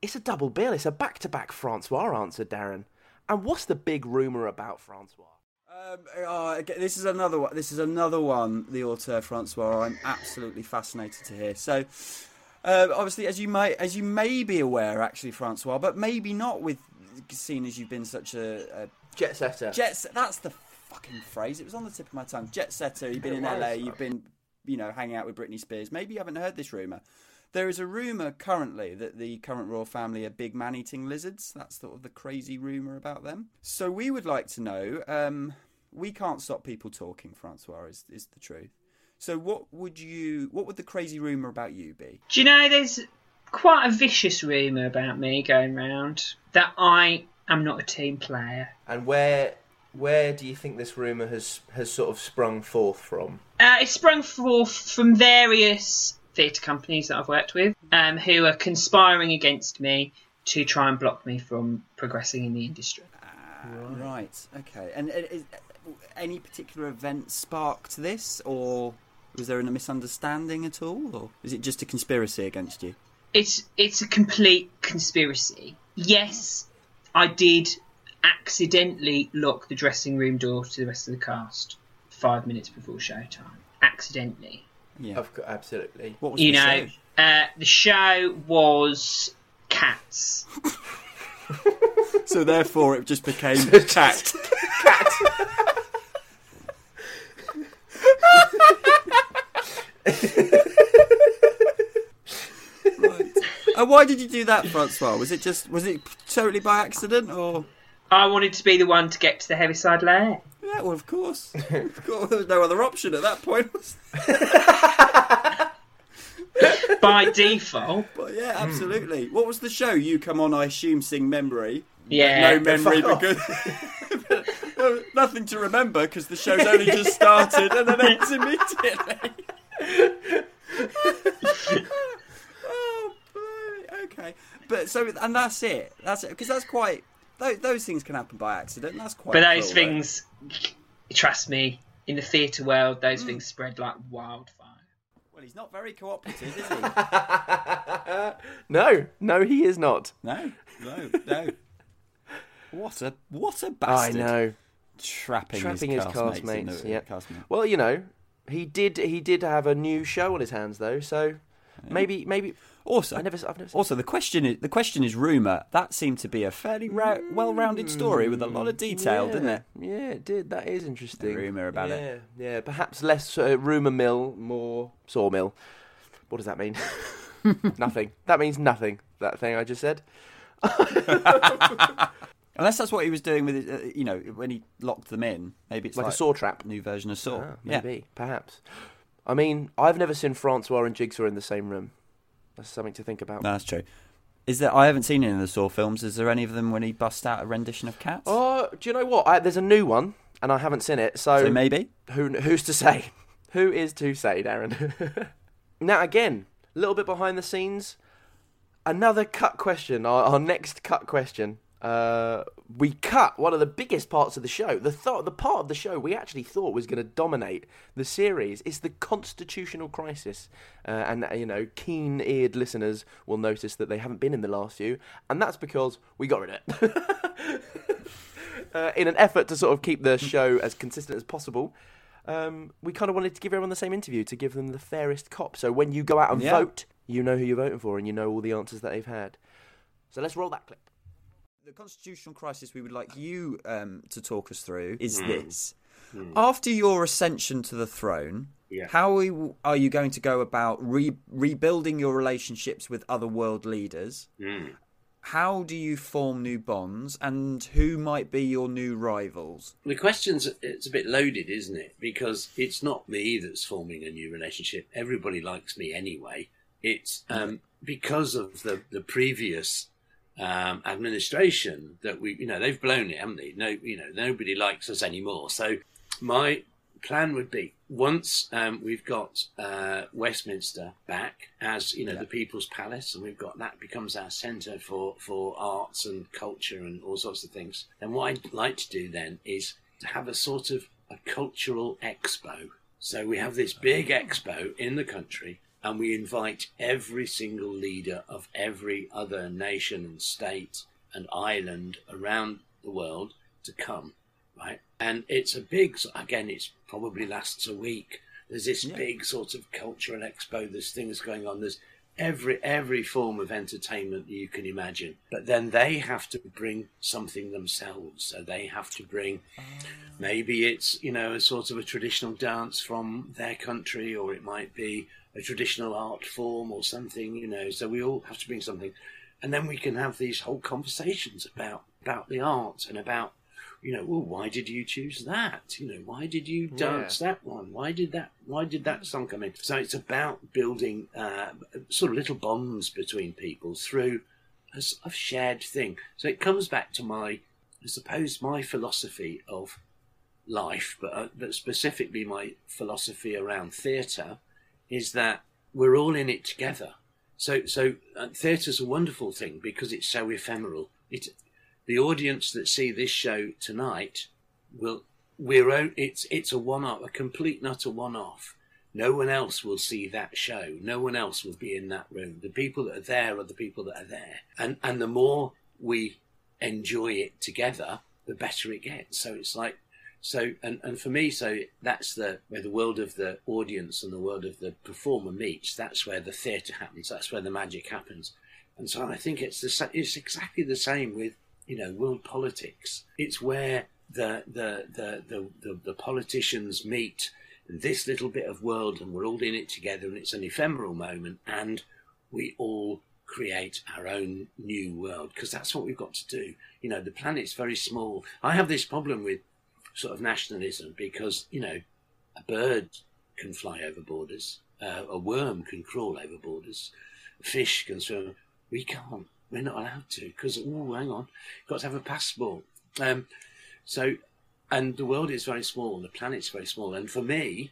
It's a double bill. It's a back-to-back Francois answer, Darren. And what's the big rumor about Francois? Um, okay, this is another one. This is another one. The auteur Francois. I'm absolutely fascinated to hear. So, uh, obviously, as you may as you may be aware, actually, Francois, but maybe not with seeing as you've been such a, a jet setter. Jet. That's the fucking phrase. It was on the tip of my tongue. Jet setter. You've been It in was. LA. You've been, you know, hanging out with Britney Spears. Maybe you haven't heard this rumor. There is a rumor currently that the current royal family are big man-eating lizards. That's sort of the crazy rumor about them. So we would like to know. Um, we can't stop people talking. Francois is is the truth. So what would you? What would the crazy rumor about you be? Do you know there's quite a vicious rumour about me going round that I am not a team player. And where where do you think this rumor has has sort of sprung forth from? Uh, it sprung forth from various theatre companies that I've worked with um, who are conspiring against me to try and block me from progressing in the industry. Right. Okay. And uh, is, any particular event sparked this, or was there a misunderstanding at all, or is it just a conspiracy against you? It's it's a complete conspiracy. Yes, I did accidentally lock the dressing room door to the rest of the cast five minutes before showtime. Accidentally. Yeah. Of course, absolutely. What was you the know, show? uh, the show was Cats. So therefore, it just became cat. right. And why did you do that, Francois? Was it just was it totally by accident, or? I wanted to be the one to get to the Heaviside Layer. Yeah, well, of course. of course, there was no other option at that point. was By default. But yeah, absolutely. What was the show? You come on, I assume, sing memory. Yeah. no memory Fuck because nothing to remember because the show's only just started and then ends immediately. oh, blimey, okay. But so and that's it. That's it because that's quite. Those, those things can happen by accident. That's quite. But those cruel, though. things, trust me, in the theatre world, those mm. things spread like wildfire. Well, he's not very cooperative, is he? No, no, he is not. No, no, no. What a what a I bastard! I know. Trapping, Trapping his, his castmates. castmates. in the- yeah. castmate. Well, you know, he did. He did have a new show on his hands, though. So maybe, maybe. Also, I never. I've never. Also, the question is the question is rumor. That seemed to be a fairly ra- well-rounded story with a lot of detail, yeah, didn't it? Yeah, it did. That is interesting. rumour about yeah, it. Yeah, perhaps less uh, rumor mill, more sawmill. What does that mean? nothing. That means nothing. That thing I just said. Unless that's what he was doing with, it, uh, you know, when he locked them in. Maybe it's Like like, a saw trap. new version of Saw. Ah, yeah. maybe, perhaps. I mean, I've never seen Francois and Jigsaw in the same room. That's something to think about. No, that's true. Is there? I haven't seen any of the Saw films. Is there any of them when he busts out a rendition of Cats? Oh, do you know what? I, there's a new one, and I haven't seen it. So, So maybe. Who who's to say? Who is to say, Darren? now again, a little bit behind the scenes. Another cut question. Our, our next cut question. Uh, we cut one of the biggest parts of the show. The th- the part of the show we actually thought was going to dominate the series is the constitutional crisis, uh, and you know, keen-eared listeners will notice that they haven't been in the last few, and that's because we got rid of it. uh, in an effort to sort of keep the show as consistent as possible. um, we kind of wanted to give everyone the same interview to give them the fairest cop. So when you go out and Yeah. vote, you know who you're voting for and you know all the answers that they've had. So let's roll that clip. The constitutional crisis we would like you um, to talk us through is Mm. this. Mm. After your ascension to the throne, Yeah. how are you, going to go about re- rebuilding your relationships with other world leaders? Mm. How do you form new bonds, and who might be your new rivals? The question's it's a bit loaded, isn't it? Because it's not me that's forming a new relationship. Everybody likes me anyway. It's um, because of the the previous um, administration that we, you know, they've blown it, haven't they? No, you know, nobody likes us anymore. So my plan would be once um, we've got uh, Westminster back as you know the People's Palace, and we've got that becomes our centre for for arts and culture and all sorts of things. Then what I'd like to do then is to have a sort of a cultural expo. So we have this big expo in the country. And we invite every single leader of every other nation and state and island around the world to come right? And it's a big, again, it's probably lasts a week. There's this big sort of cultural expo. There's things going on. There's every every form of entertainment that you can imagine. But then they have to bring something themselves. So they have to bring, ah. maybe it's you know a sort of a traditional dance from their country, or it might be a traditional art form or something. You know, so we all have to bring something, and then we can have these whole conversations about about the art and about you know, well, why did you choose that? You know, why did you dance that one? Why did that? Why did that song come in? So it's about building uh, sort of little bonds between people through a of shared thing. So it comes back to my, I suppose, my philosophy of life, but uh, but specifically my philosophy around theatre is that we're all in it together. So so uh, theatre's a wonderful thing because it's so ephemeral. It the audience that see this show tonight will we're o- it's it's a one off, a complete and a one off. No one else will see that show. No one else will be in that room. The people that are there are the people that are there, and and the more we enjoy it together, the better it gets. So it's like so, and, and for me, so that's the where the world of the audience and the world of the performer meets. That's where the theatre happens. That's where the magic happens. And so I think it's the it's exactly the same with you know world politics. It's where the the the the, the, the politicians meet this little bit of world, and we're all in it together, and it's an ephemeral moment, and we all create our own new world because that's what we've got to do. You know, the planet's very small. I have this problem with sort of nationalism because you know a bird can fly over borders, uh, a worm can crawl over borders, fish can swim. We can't. We're not allowed to because oh, hang on, got to have a passport. Um, so, and the world is very small. The planet's very small, and for me,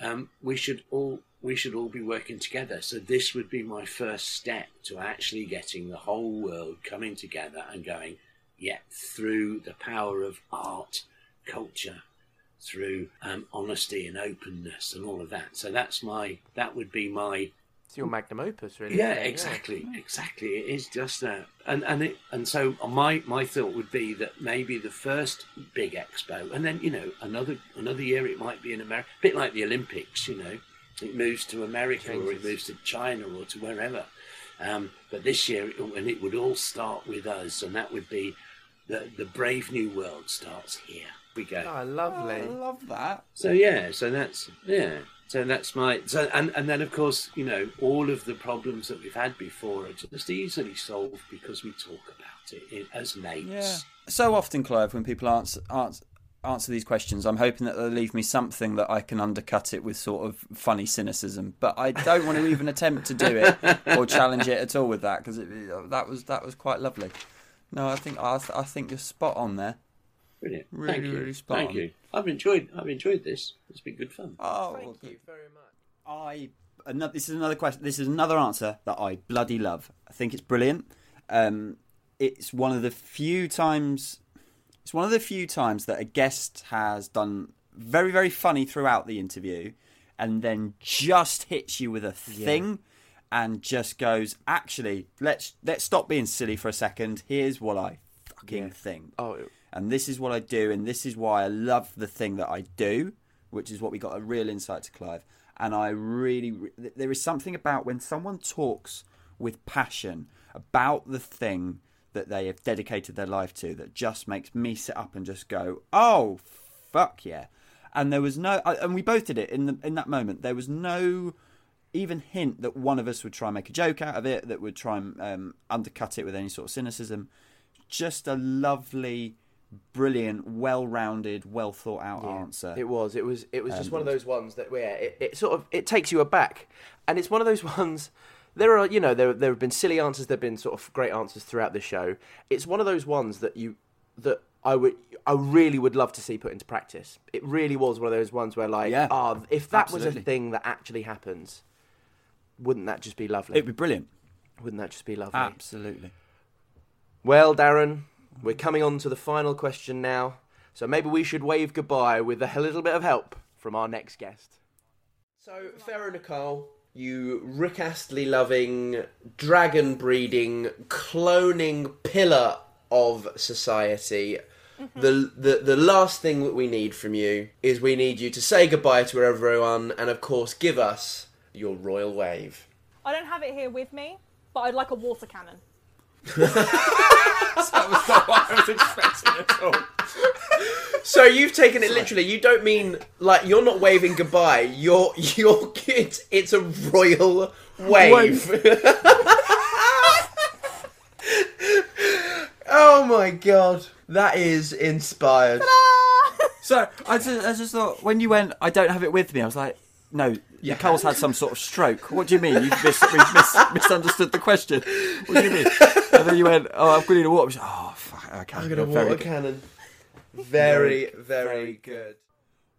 um, we should all we should all be working together. So this would be my first step to actually getting the whole world coming together and going, yeah, through the power of art, culture, through um, honesty and openness and all of that. So that's my that would be my It's your magnum opus, really. yeah, isn't it? exactly, exactly. It is just that, and and it, and so my my thought would be that maybe the first big expo, and then you know another another year it might be in America, a bit like the Olympics. You know, it moves to America or it moves to China or to wherever. Um, but this year, it- and it would all start with us, and that would be the the brave new world starts here. We go. Oh, lovely. Oh, I love that. So yeah, so that's yeah. So that's my so and and then of course you know all of the problems that we've had before are just easily solved because we talk about it in, as mates. Yeah. So often, Clive, when people answer, answer answer these questions, I'm hoping that they'll leave me something that I can undercut it with sort of funny cynicism. But I don't want to even attempt to do it or challenge it at all with that because that was that was quite lovely. No, I think I, th- I think you're spot on there. Brilliant. Really, Thank you. really spot Thank on. you. I've enjoyed I've enjoyed this. It's been good fun. Oh, Thank you very much. I another, this is another question. This is another answer that I bloody love. I think it's brilliant. Um, it's one of the few times. It's one of the few times that a guest has done very very funny throughout the interview, and then just hits you with a thing, and just goes, actually, let's let's stop being silly for a second. Here's what I fucking Yeah. think. Oh, and this is what I do, and this is why I love the thing that I do. which is what we got a real insight to Clive. And I really, there is something about when someone talks with passion about the thing that they have dedicated their life to that just makes me sit up and just go, oh, fuck yeah. And there was no, and we both did it in the in that moment. There was no even hint that one of us would try and make a joke out of it, that would try and um, undercut it with any sort of cynicism. Just a lovely, brilliant, well-rounded, well thought out answer. It was. It was. It was just Um, one of those ones that, yeah, it, it sort of it takes you aback, and it's one of those ones. There are, you know, there there have been silly answers. There've been sort of great answers throughout the show. It's one of those ones that you that I would, I really would love to see put into practice. It really was one of those ones where, like, Yeah, ah, if that was a thing that actually happens, wouldn't that just be lovely? It'd be brilliant. Wouldn't that just be lovely? Absolutely. Well, Darren, we're coming on to the final question now, so maybe we should wave goodbye with a little bit of help from our next guest. So, Pharaoh Nicole, you Rick Astley loving, dragon breeding, cloning pillar of society. Mm-hmm. The, the the last thing that we need from you is we need you to say goodbye to everyone and of course give us your royal wave. I don't have it here with me, but I'd like a water cannon. that was not what I was expecting at all. So you've taken it literally. You don't mean like you're not waving goodbye. You're you're it's, it's a royal wave. oh my god, that is inspired. So I just, I just thought when you went, I don't have it with me. I was like, no, Nicole's had some sort of stroke. What do you mean? You've mis- mis- misunderstood the question. What do you mean? And then you went, oh, I'm going to need a water. Like, oh, fuck. I'm gonna water good. cannon. Very very good.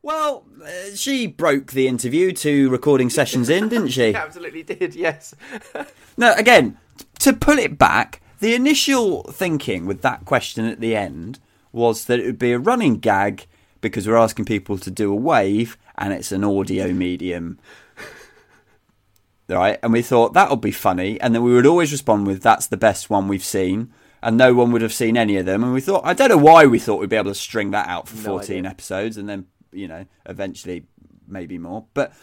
Well, uh, she broke the interview to recording sessions in, didn't she? She absolutely did. Yes. No, again, to pull it back, the initial thinking with that question at the end was that it would be a running gag because we're asking people to do a wave and it's an audio medium. Right? And we thought that would be funny. And then we would always respond with, that's the best one we've seen. And no one would have seen any of them. And we thought, I don't know why we thought we'd be able to string that out for No 14 idea. episodes and then, you know, eventually maybe more. But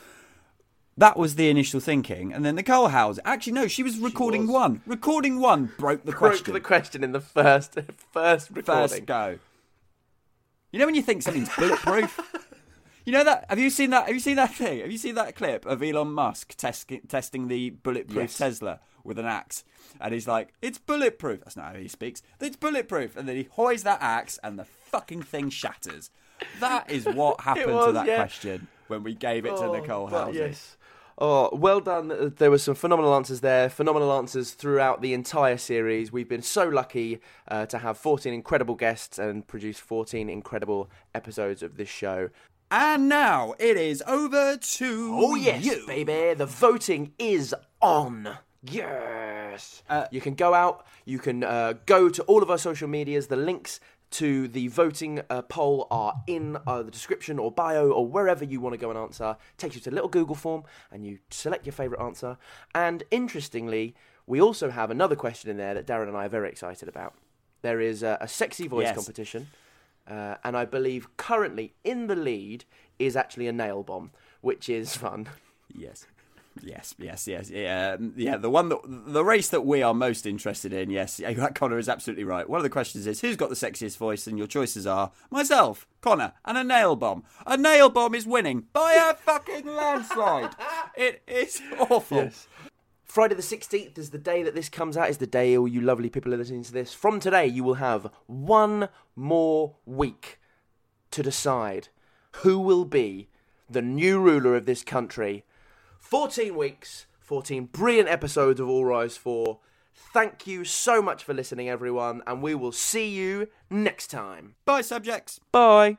that was the initial thinking. And then the Nicole Howes, actually, no, she was recording one. Recording one broke the Broke question. the question in the first first recording. First go. You know when you think something's bulletproof? you know that? Have you seen that? Have you seen that thing? Have you seen that clip of Elon Musk test, testing the bulletproof Yes. Tesla with an axe? And he's like, "It's bulletproof." That's not how he speaks. It's bulletproof, and then he hoys that axe, and the fucking thing shatters. That is what happened to that yeah. question when we gave it to Oh, Nicole but Yes. Oh, well done. There were some phenomenal answers there. Phenomenal answers throughout the entire series. We've been so lucky uh, to have 14 incredible guests and produce 14 incredible episodes of this show. And now it is over to Oh, yes, you. baby. The voting is on. Yes. you can go out. You can uh, go to all of our social medias. The links to the voting uh, poll are in uh, the description or bio or wherever you want to go and answer. takes you to a little Google form and you select your favourite answer. And interestingly, we also have another question in there that Darren and I are very excited about. There is a, a sexy voice Yes. competition. Uh, and I believe currently in the lead is actually a nail bomb, which is fun. Yes. Yes, yes, yes, yeah, um, yeah. The one that the race that we are most interested in. Yes, yeah, Connor is absolutely right. One of the questions is who's got the sexiest voice, and your choices are myself, Connor, and a nail bomb. A nail bomb is winning by a fucking landslide. It is awful. Yes. Friday the 16th is the day that this comes out, is the day all you lovely people are listening to this. From today, you will have one more week to decide who will be the new ruler of this country. 14 weeks, 14 brilliant episodes of All Rise 4. Thank you so much for listening, everyone, and we will see you next time. Bye, subjects. Bye.